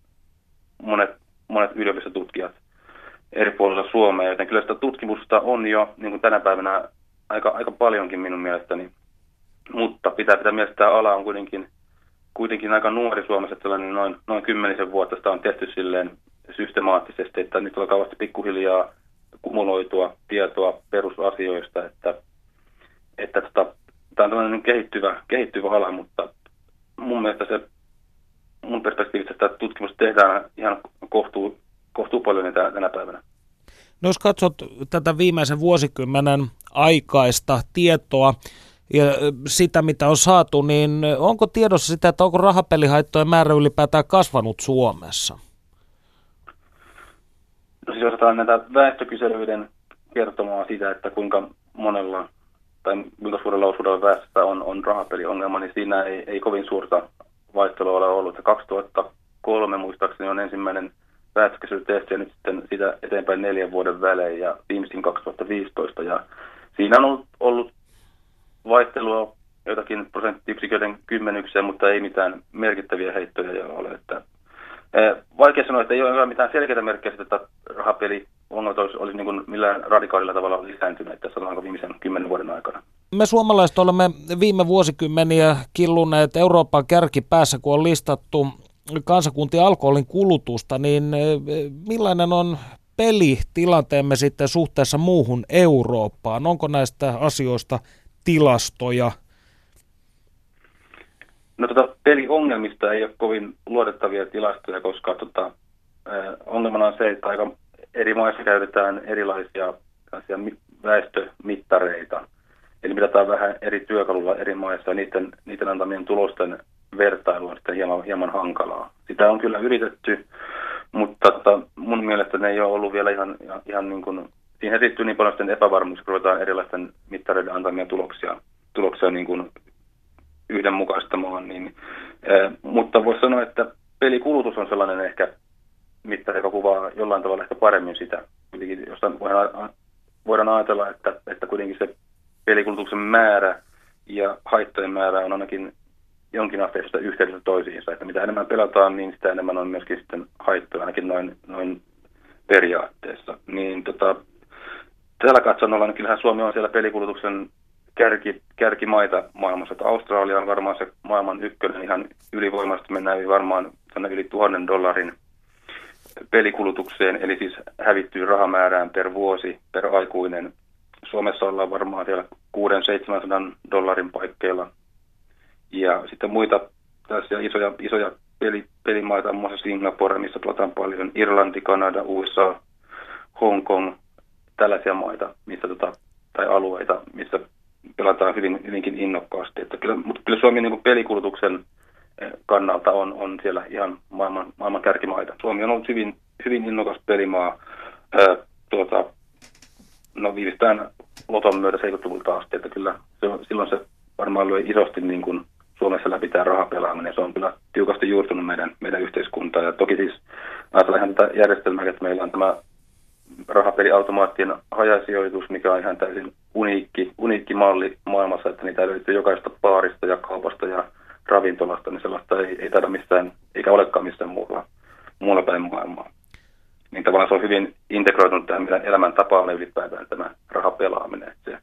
monet, monet yliopistotutkijat eri puolilla Suomea, joten kyllä sitä tutkimusta on jo niin kuin tänä päivänä aika, aika paljonkin minun mielestäni. Mutta pitää pitää mielessä, että tämä ala on kuitenkin, kuitenkin aika nuori Suomessa, että noin, noin kymmenisen vuotta sitä on tehty silleen systemaattisesti, että nyt on kauheasti pikkuhiljaa kumuloitua tietoa perusasioista, että, että tota, tämä on tällainen kehittyvä, kehittyvä ala, mutta mun mielestä se mun perspektiivistä että tutkimus tehdään ihan kohtuu, kohtuu paljon tänä päivänä. No jos katsot tätä viimeisen vuosikymmenen aikaista tietoa ja sitä, mitä on saatu, niin onko tiedossa sitä, että onko rahapelihaittojen määrä ylipäätään kasvanut Suomessa? No siis jos otetaan näitä väestökyselyiden kertomaa siitä, että kuinka monella tai kuinka suurella osuudella väestöstä on, on rahapeliongelma, niin siinä ei, ei kovin suurta vaihtelua ole ollut. 2003 muistaakseni on ensimmäinen väestökyselytesti ja nyt sitten sitä eteenpäin neljän vuoden välein ja viimeisin 2015. Ja siinä on ollut, ollut vaihtelua jotakin prosenttiyksiköiden kymmenyksiä, mutta ei mitään merkittäviä heittoja ole. Että Vaikea sanoa, että ei ole mitään selkeitä merkkejä, että rahapeli ongelmat olisi, olisi niin millään radikaalilla tavalla lisääntyneet tässä sanotaanko viimeisen kymmenen vuoden aikana. Me suomalaiset olemme viime vuosikymmeniä killuneet Euroopan kärkipäässä, kun on listattu kansakuntien alkoholin kulutusta, niin millainen on pelitilanteemme sitten suhteessa muuhun Eurooppaan? Onko näistä asioista tilastoja? No tota, peliongelmista ei ole kovin luotettavia tilastoja, koska tota, ongelmana on se, että aika eri maissa käytetään erilaisia väestömittareita. Eli mitataan vähän eri työkalulla eri maissa ja niiden, niiden antamien tulosten vertailu on sitten hieman, hieman hankalaa. Sitä on kyllä yritetty, mutta tota, mun mielestä ne ei ole ollut vielä ihan, ihan, niin kuin, siihen esiintyy niin paljon sitten epävarmuus, kun ruvetaan erilaisten mittareiden antamia tuloksia, tuloksia niin kuin yhdenmukaistamaan. Niin, ää, mutta voisi sanoa, että pelikulutus on sellainen ehkä mittari, joka kuvaa jollain tavalla ehkä paremmin sitä. Kuitenkin jostain voidaan, voidaan ajatella, että, että kuitenkin se pelikulutuksen määrä ja haittojen määrä on ainakin jonkin asteista yhteydessä toisiinsa. Että mitä enemmän pelataan, niin sitä enemmän on myöskin sitten haittoja, ainakin noin, noin periaatteessa. Niin tota, tällä katsonnalla, niin kyllähän Suomi on siellä pelikulutuksen kärki, kärkimaita maailmassa. Että Australia on varmaan se maailman ykkönen ihan ylivoimaisesti. Mennään varmaan yli tuhannen dollarin pelikulutukseen, eli siis hävittyy rahamäärään per vuosi, per aikuinen. Suomessa ollaan varmaan siellä 600-700 dollarin paikkeilla. Ja sitten muita tässä isoja, isoja peli, pelimaita, muun muassa Singapore, missä pelataan paljon, Irlanti, Kanada, USA, Hong Kong, tällaisia maita, missä tota, tai alueita, missä pelataan hyvin, hyvinkin innokkaasti. Että kyllä, mutta kyllä Suomi niin pelikulutuksen eh, kannalta on, on siellä ihan maailman, maailman kärkimaita. Suomi on ollut hyvin, hyvin innokas pelimaa. Ää, tuota, no viimeistään Loton myötä 70-luvulta asti, että kyllä se, silloin se varmaan löi isosti niin kuin Suomessa läpi tämä rahapelaaminen. Se on kyllä tiukasti juurtunut meidän, meidän yhteiskuntaan. Ja toki siis ajatellaan tätä järjestelmää, että meillä on tämä rahapeliautomaattien hajasijoitus, mikä on ihan täysin uniikki, uniikki malli maailmassa, että niitä löytyy jokaista baarista ja kaupasta ja ravintolasta, niin sellaista ei, ei taida missään, eikä olekaan missään muulla, muulla päin maailmaa. Niin tavallaan se on hyvin integroitunut tähän meidän elämäntapaamme ylipäätään tämä rahapelaaminen. Se,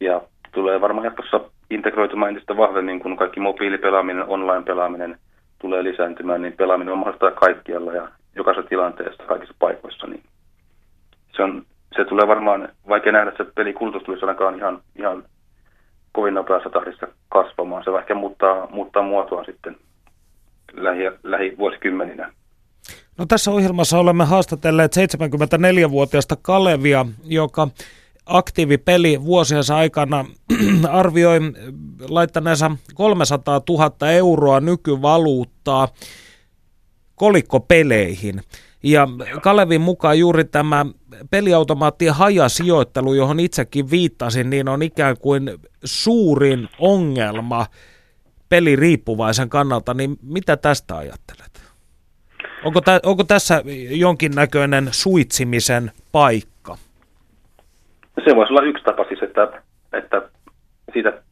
ja tulee varmaan jatkossa integroitumaan entistä vahvemmin, kun kaikki mobiilipelaaminen, online-pelaaminen tulee lisääntymään, niin pelaaminen on mahdollista kaikkialla ja jokaisessa tilanteessa, kaikissa paikoissa. Niin se, on, se tulee varmaan, vaikea nähdä, että se pelikulutus tulisi ainakaan ihan, ihan kovin nopeassa tahdissa kasvamaan. Se ehkä muuttaa, muuttaa muotoa sitten lähi, lähivuosikymmeninä. No tässä ohjelmassa olemme haastatelleet 74-vuotiaasta Kalevia, joka aktiivipeli vuosiensa aikana arvioi laittaneensa 300 000 euroa nykyvaluuttaa kolikkopeleihin. Ja Kalevin mukaan juuri tämä peliautomaattien hajasijoittelu, johon itsekin viittasin, niin on ikään kuin suurin ongelma peliriippuvaisen kannalta. Niin mitä tästä ajattelet? Onko, tä, onko tässä jonkinnäköinen suitsimisen paikka? Se voisi olla yksi tapa siis, että, että siitä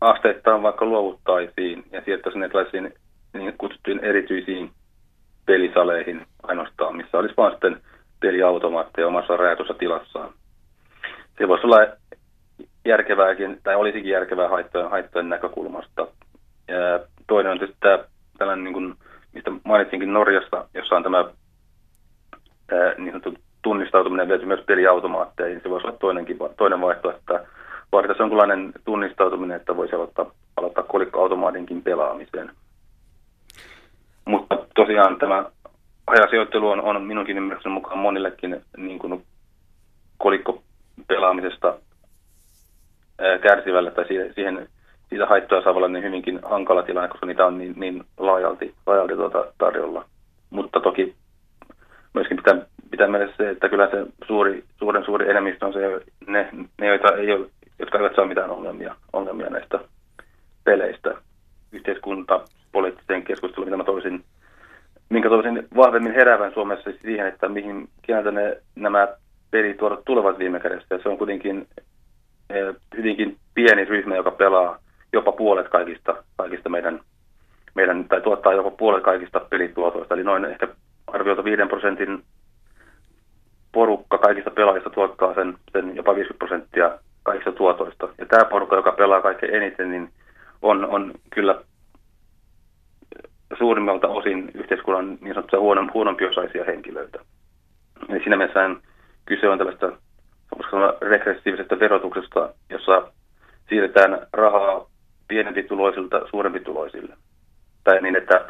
asteittain vaikka luovuttaisiin ja siirtäisiin erilaisiin niin kutsuttuihin erityisiin pelisaleihin ainoastaan, missä olisi vain sitten peliautomaatteja omassa rajatussa tilassaan. Se voisi olla järkevääkin, tai olisikin järkevää haittojen, haittojen näkökulmasta. Ja toinen on tietysti tämä, tällainen, niin kuin, mistä mainitsinkin Norjasta, jossa on tämä ää, niin sanottu tunnistautuminen viety myös peliautomaatteihin. Se voisi olla toinenkin, toinen vaihtoehto, että vaaditaan jonkinlainen tunnistautuminen, että voisi aloittaa, aloittaa kolikkoautomaatinkin pelaamiseen. Mutta tosiaan tämä hajasijoittelu on, on minunkin ymmärryksen mukaan monillekin niin kuin kolikkopelaamisesta ää, kärsivälle tai siihen, siitä haittoja saavalla niin hyvinkin hankala tilanne, koska niitä on niin, niin laajalti, laajalti tuota tarjolla. Mutta toki myöskin pitää, pitää mielessä se, että kyllä se suuri, suuren suuri enemmistö on se, ne, ne joita ei ole, jotka eivät saa mitään ongelmia, ongelmia näistä peleistä. Yhteiskunta, poliittiseen keskusteluun, mitä mä toisin, minkä toisin vahvemmin heräävän Suomessa siihen, että mihin keneltä ne, nämä pelituodot tulevat viime kädessä. Ja se on kuitenkin eh, hyvinkin pieni ryhmä, joka pelaa jopa puolet kaikista, kaikista meidän, meidän, tai tuottaa jopa puolet kaikista pelituotoista. Eli noin ehkä arviolta 5 prosentin porukka kaikista pelaajista tuottaa sen, sen jopa 50 prosenttia kaikista tuotoista. Ja tämä porukka, joka pelaa kaikkein eniten, niin on, on kyllä suurimmalta osin yhteiskunnan niin sanottuja huonon, huonompiosaisia henkilöitä. Eli siinä mielessä kyse on tällaista regressiivisestä verotuksesta, jossa siirretään rahaa pienempituloisilta suurempituloisille. Tai niin, että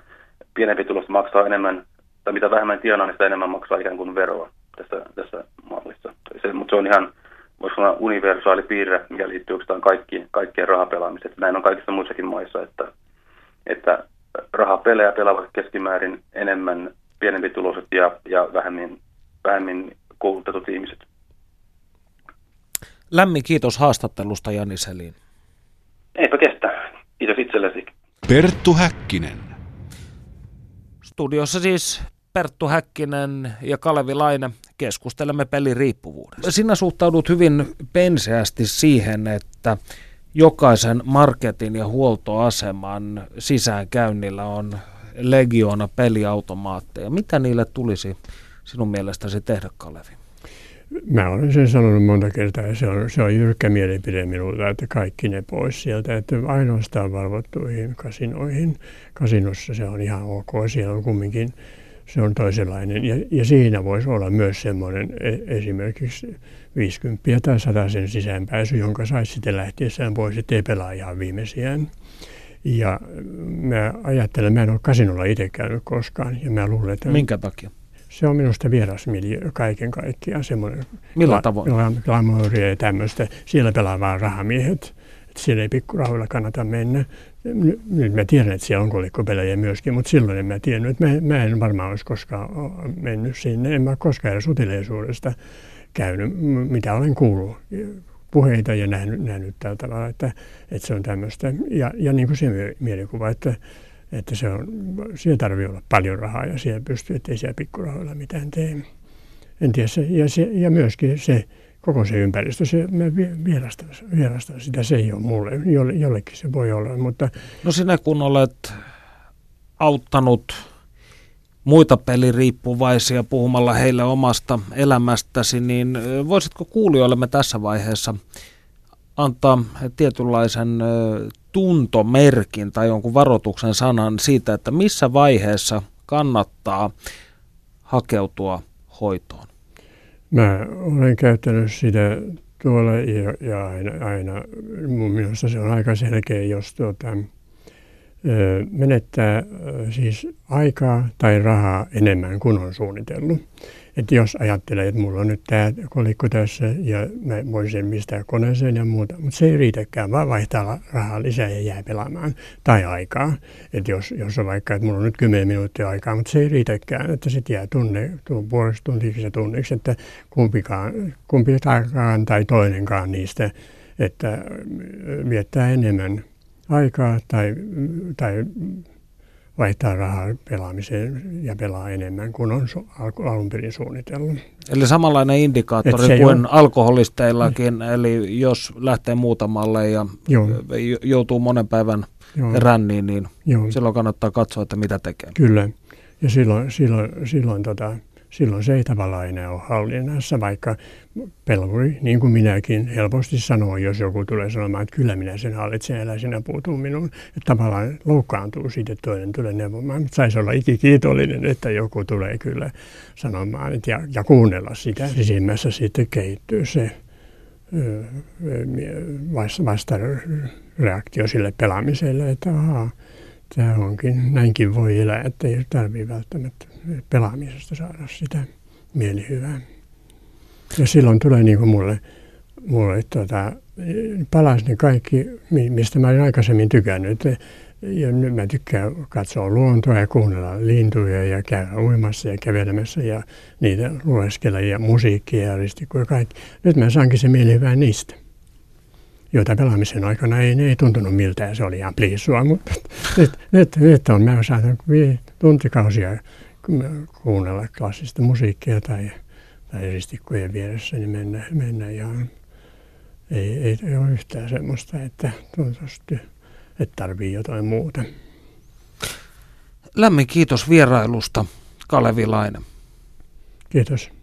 pienempituloiset maksaa enemmän, tai mitä vähemmän tienaa, niin sitä enemmän maksaa ikään kuin veroa tässä, tässä mallissa. Se, mutta se on ihan, voisi sanoa, universaali piirre, mikä liittyy oikeastaan kaikkiin, kaikkien rahapelaamiseen. Näin on kaikissa muissakin maissa, että, että rahapelejä pelaavat keskimäärin enemmän pienempituloiset ja, ja vähemmin, vähemmin koulutetut ihmiset. Lämmin kiitos haastattelusta Jani Selin. Eipä kestä. Kiitos itsellesi. Perttu Häkkinen. Studiossa siis Perttu Häkkinen ja Kalevi Laine keskustelemme peliriippuvuudesta. Sinä suhtaudut hyvin penseästi siihen, että jokaisen marketin ja huoltoaseman sisäänkäynnillä on legioona peliautomaatteja. Mitä niille tulisi sinun mielestäsi tehdä, Kalevi? Mä olen sen sanonut monta kertaa ja se on, se on jyrkkä mielipide minulta, että kaikki ne pois sieltä, että ainoastaan valvottuihin kasinoihin. Kasinossa se on ihan ok, siellä on kumminkin se on toisenlainen. Ja, ja siinä voisi olla myös semmoinen e, esimerkiksi 50 tai 100 sen sisäänpääsy, jonka saisi sitten lähtiessään pois, ettei pelaa ihan viimeisiään. Ja mä ajattelen, mä en ole kasinolla itse käynyt koskaan. Ja mä luulen, että Minkä takia? Se on minusta vieras miljö kaiken kaikkiaan. Semmoinen Millä tavoin? Glamouria ja tämmöistä. Siellä pelaa vaan rahamiehet. Että siellä ei pikkurahoilla kannata mennä. Nyt mä tiedän, että siellä on kolikkopelejä myöskin, mutta silloin en mä tiennyt, että mä, mä en varmaan olisi koskaan mennyt sinne. En mä koskaan edes uteliaisuudesta käynyt, mitä olen kuullut puheita ja nähnyt, nähnyt tällä tavalla, että, että se on tämmöistä. Ja, ja niin kuin se mielikuva, että, että se on, siellä tarvii olla paljon rahaa ja siellä pystyy, että ei siellä pikkurahoilla mitään tee. En tiedä, se, ja, se, ja myöskin se, koko se ympäristö, se, mä vierastan, vierastan sitä, se ei ole mulle, Jolle, jollekin se voi olla, mutta... No sinä kun olet auttanut muita peliriippuvaisia puhumalla heille omasta elämästäsi, niin voisitko kuulijoillemme tässä vaiheessa antaa tietynlaisen tuntomerkin tai jonkun varoituksen sanan siitä, että missä vaiheessa kannattaa hakeutua hoitoon? Mä olen käyttänyt sitä tuolla ja, ja aina, aina mun mielestä se on aika selkeä, jos tuota, menettää siis aikaa tai rahaa enemmän kuin on suunnitellut. Että jos ajattelee, että mulla on nyt tämä kolikko tässä ja mä voisin pistää koneeseen ja muuta, mutta se ei riitäkään, vaan vaihtaa rahaa lisää ja jää pelaamaan. Tai aikaa. Että jos, jos on vaikka, että mulla on nyt 10 minuuttia aikaa, mutta se ei riitäkään, että sitten jää tunne, puolesta tuntiksi ja tunniksi, että kumpikaan, kumpikaan tai toinenkaan niistä, että viettää enemmän aikaa tai, tai vaihtaa rahaa pelaamiseen ja pelaa enemmän kuin on su- alun perin suunnitellut. Eli samanlainen indikaattori kuin on... alkoholisteillakin, eli jos lähtee muutamalle ja Joo. joutuu monen päivän Joo. ränniin, niin Joo. silloin kannattaa katsoa, että mitä tekee. Kyllä, ja silloin, silloin, silloin tota, silloin se ei tavallaan enää ole hallinnassa, vaikka peluri, niin kuin minäkin, helposti sanoo, jos joku tulee sanomaan, että kyllä minä sen hallitsen, älä sinä puutuu minuun. Että tavallaan loukkaantuu siitä, että toinen tulee neuvomaan. Saisi olla ikikiitollinen, että joku tulee kyllä sanomaan että ja, ja kuunnella sitä. Sisimmässä sitten kehittyy se vasta reaktio sille pelaamiselle, että ahaa, tämä onkin, näinkin voi elää, että ei tarvitse välttämättä pelaamisesta saada sitä mielihyvää. Ja silloin tulee niin kuin mulle, mulle tota, palas ne kaikki, mistä mä olin aikaisemmin tykännyt. Ja nyt mä tykkään katsoa luontoa ja kuunnella lintuja ja käydä uimassa ja kävelemässä ja niitä lueskella ja musiikkia ja ristikkoja ja kaikki. Nyt mä saankin se mielihyvää niistä joita pelaamisen aikana ei, ei tuntunut miltään, se oli ihan pliissua, mutta nyt, nyt, nyt on, mä saatan tuntikausia kuunnella klassista musiikkia tai, tai ristikkojen vieressä, niin mennä, mennä ihan, ei, ei, ei ole yhtään semmoista, että että tarvii jotain muuta. Lämmin kiitos vierailusta, Kalevi Laine. Kiitos.